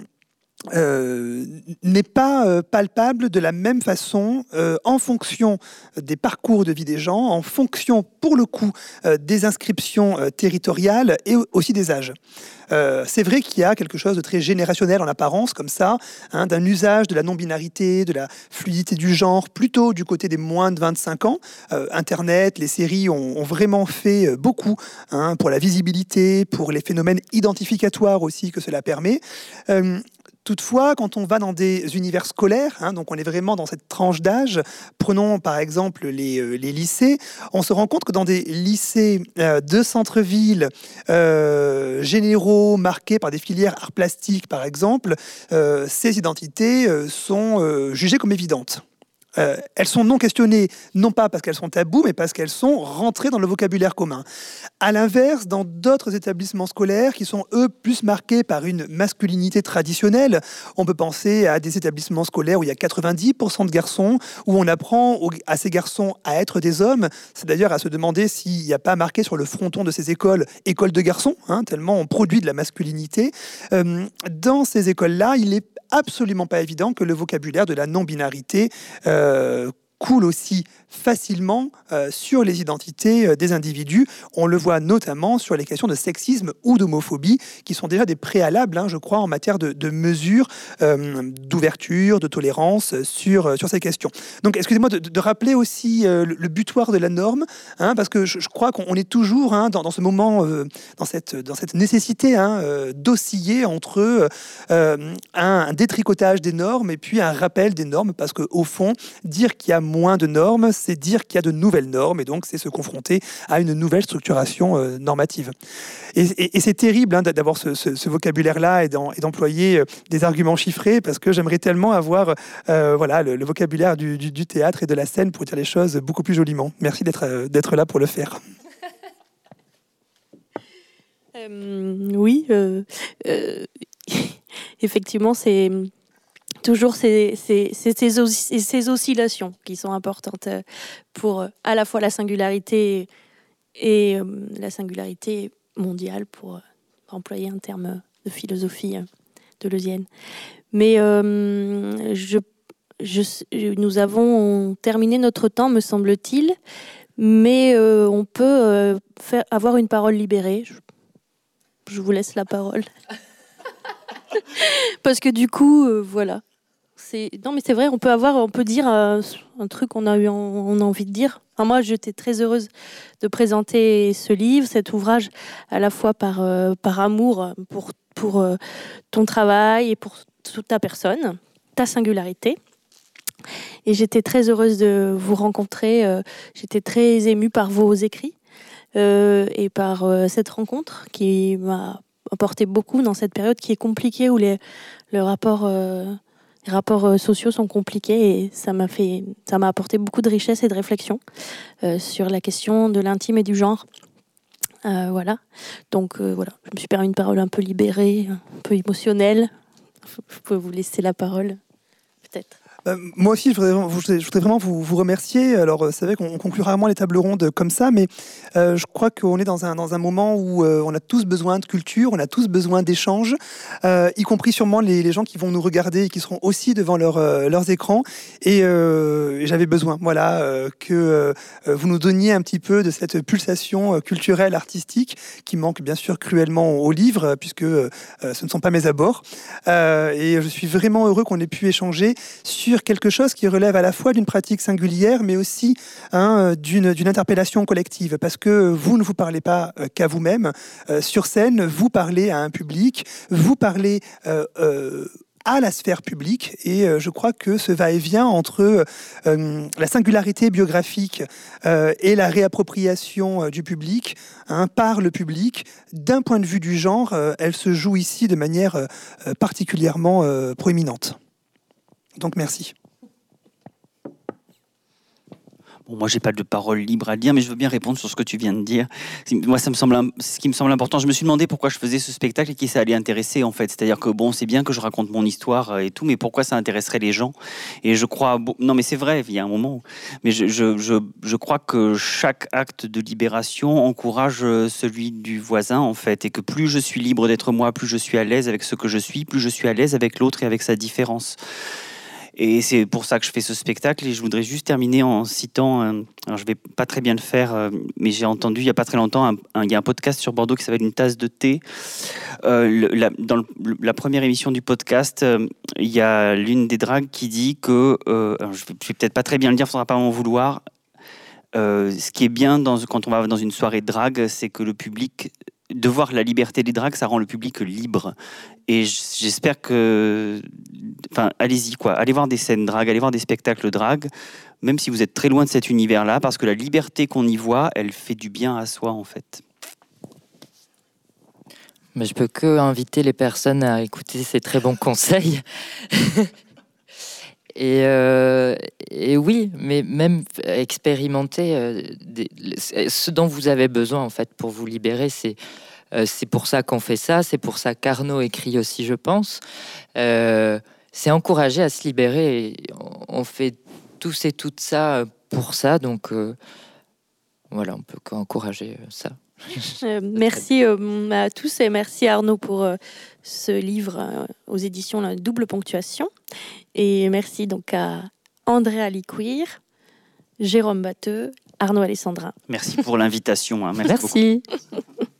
Speaker 3: n'est pas euh, palpable de la même façon euh, en fonction des parcours de vie des gens, en fonction, pour le coup, des inscriptions territoriales et aussi des âges. c'est vrai qu'il y a quelque chose de très générationnel en apparence, comme ça, hein, d'un usage de la non-binarité, de la fluidité du genre, plutôt du côté des moins de 25 ans. Internet, les séries ont, vraiment fait beaucoup hein, pour la visibilité, pour les phénomènes identificatoires aussi que cela permet. Toutefois, quand on va dans des univers scolaires, hein, donc on est vraiment dans cette tranche d'âge, prenons par exemple les, euh, lycées, on se rend compte que dans des lycées euh, de centre-ville euh, généraux marqués par des filières art plastique par exemple, ces identités sont jugées comme évidentes. Euh, elles sont non questionnées, non pas parce qu'elles sont tabous, mais parce qu'elles sont rentrées dans le vocabulaire commun. À l'inverse, dans d'autres établissements scolaires qui sont, eux, plus marqués par une masculinité traditionnelle, on peut penser à des établissements scolaires où il y a 90% de garçons, où on apprend à ces garçons à être des hommes. C'est d'ailleurs à se demander s'il n'y a pas marqué sur le fronton de ces écoles école de garçons, hein, tellement on produit de la masculinité. Euh, dans ces écoles-là, il est absolument pas évident que le vocabulaire de la non-binarité euh, coule aussi facilement euh, sur les identités euh, des individus. On le voit notamment sur les questions de sexisme ou d'homophobie, qui sont déjà des préalables, hein, je crois, en matière de, mesures d'ouverture, de tolérance sur, sur ces questions. Donc, excusez-moi de, rappeler aussi le, butoir de la norme, hein, parce que je, crois qu'on est toujours hein, dans, ce moment, dans, cette, dans cette nécessité d'osciller entre un, un détricotage des normes et puis un rappel des normes, parce qu'au fond, dire qu'il y a moins de normes, c'est dire qu'il y a de nouvelles normes, et donc c'est se confronter à une nouvelle structuration euh, normative. Et, c'est terrible hein, d'avoir ce, vocabulaire-là et d'employer euh, des arguments chiffrés, parce que j'aimerais tellement avoir euh, voilà, le, vocabulaire du, théâtre et de la scène pour dire les choses beaucoup plus joliment. Merci d'être là pour le faire.
Speaker 1: oui, effectivement, c'est toujours ces, ces, ces, oscillations qui sont importantes euh, pour euh, à la fois la singularité et euh, la singularité mondiale, pour employer un terme de philosophie de Leusienne. Mais je, je, nous avons terminé notre temps, me semble-t-il, mais on peut faire, avoir une parole libérée. je vous laisse la parole. Parce que du coup, voilà, non mais c'est vrai, on peut avoir, on peut dire euh, un truc qu'on a eu, on a envie de dire. moi, j'étais très heureuse de présenter ce livre, cet ouvrage, à la fois par euh, par amour pour pour euh, ton travail et pour toute ta personne, ta singularité. Et j'étais très heureuse de vous rencontrer. j'étais très émue par vos écrits et par cette rencontre qui m'a apporté beaucoup dans cette période qui est compliquée où les, le rapport, les rapports sociaux sont compliqués et ça m'a fait, ça m'a apporté beaucoup de richesse et de réflexion sur la question de l'intime et du genre. voilà. Donc voilà, je me suis permis une parole un peu libérée, un peu émotionnelle. Je peux vous laisser la parole, peut-être.
Speaker 3: Euh, moi aussi, je voudrais, vraiment vous, remercier. Alors, c'est vrai qu'on conclut rarement les tables rondes comme ça, mais euh, je crois qu'on est dans un, dans un moment où euh, on a tous besoin de culture, on a tous besoin d'échanges, y compris sûrement les, les, gens qui vont nous regarder et qui seront aussi devant leur, leurs écrans. Et, j'avais besoin, voilà, que vous nous donniez un petit peu de cette pulsation culturelle, artistique, qui manque bien sûr cruellement au livre, puisque ce ne sont pas mes abords. et je suis vraiment heureux qu'on ait pu échanger sur quelque chose qui relève à la fois d'une pratique singulière, mais aussi hein, d'une interpellation collective, parce que vous ne vous parlez pas euh, qu'à vous-même. Euh, sur scène, vous parlez à un public, vous parlez euh, à la sphère publique. Et je crois que ce va-et-vient entre la singularité biographique et la réappropriation du public hein, par le public, d'un point de vue du genre, elle se joue ici de manière particulièrement proéminente. Donc merci.
Speaker 2: Bon, moi, j'ai pas de parole libre à dire, mais je veux bien répondre sur ce que tu viens de dire. Moi, ça me semble, ce qui me semble important. Je me suis demandé pourquoi je faisais ce spectacle et qui ça allait intéresser, en fait. C'est-à-dire que bon, c'est bien que je raconte mon histoire euh, et tout, mais pourquoi ça intéresserait les gens? Et je crois, non, mais c'est vrai, il y a un moment. mais je, je, je, crois que chaque acte de libération encourage euh, celui du voisin, en fait, et que plus je suis libre d'être moi, plus je suis à l'aise avec ce que je suis, plus je suis à l'aise avec l'autre et avec sa différence. Et c'est pour ça que je fais ce spectacle. Et je voudrais juste terminer en citant, alors je vais pas très bien le faire, euh, mais j'ai entendu il y a pas très longtemps, il y a un podcast sur Bordeaux qui s'appelle Une tasse de thé. Euh, dans la première émission du podcast, euh, il y a l'une des dragues qui dit que, je vais, vais peut-être pas très bien le dire, il faudra pas m'en vouloir. ce qui est bien quand on va dans une soirée de drague, c'est que le public de voir la liberté des dragues, ça rend le public libre. Et j'espère que. Enfin, allez-y, quoi. Allez voir des scènes drague, allez voir des spectacles drague, même si vous êtes très loin de cet univers-là, parce que la liberté qu'on y voit, elle fait du bien à soi, en fait.
Speaker 4: Mais je peux que inviter les personnes à écouter ces très bons conseils. Et, euh, et, oui, mais même expérimenter euh, ce dont vous avez besoin en fait pour vous libérer, c'est euh, c'est pour ça qu'on fait ça, c'est pour ça qu'Arnaud écrit aussi, je pense. c'est encourager à se libérer. Et on fait tous et toutes ça pour ça, donc voilà, on peut qu'encourager ça.
Speaker 1: merci à tous et merci Arnaud pour ce livre aux éditions La Double Ponctuation. Et merci donc à André Aliquir, Jérôme Batteux, Arnaud Alessandra.
Speaker 2: Merci pour l'invitation. Hein.
Speaker 1: Merci. merci.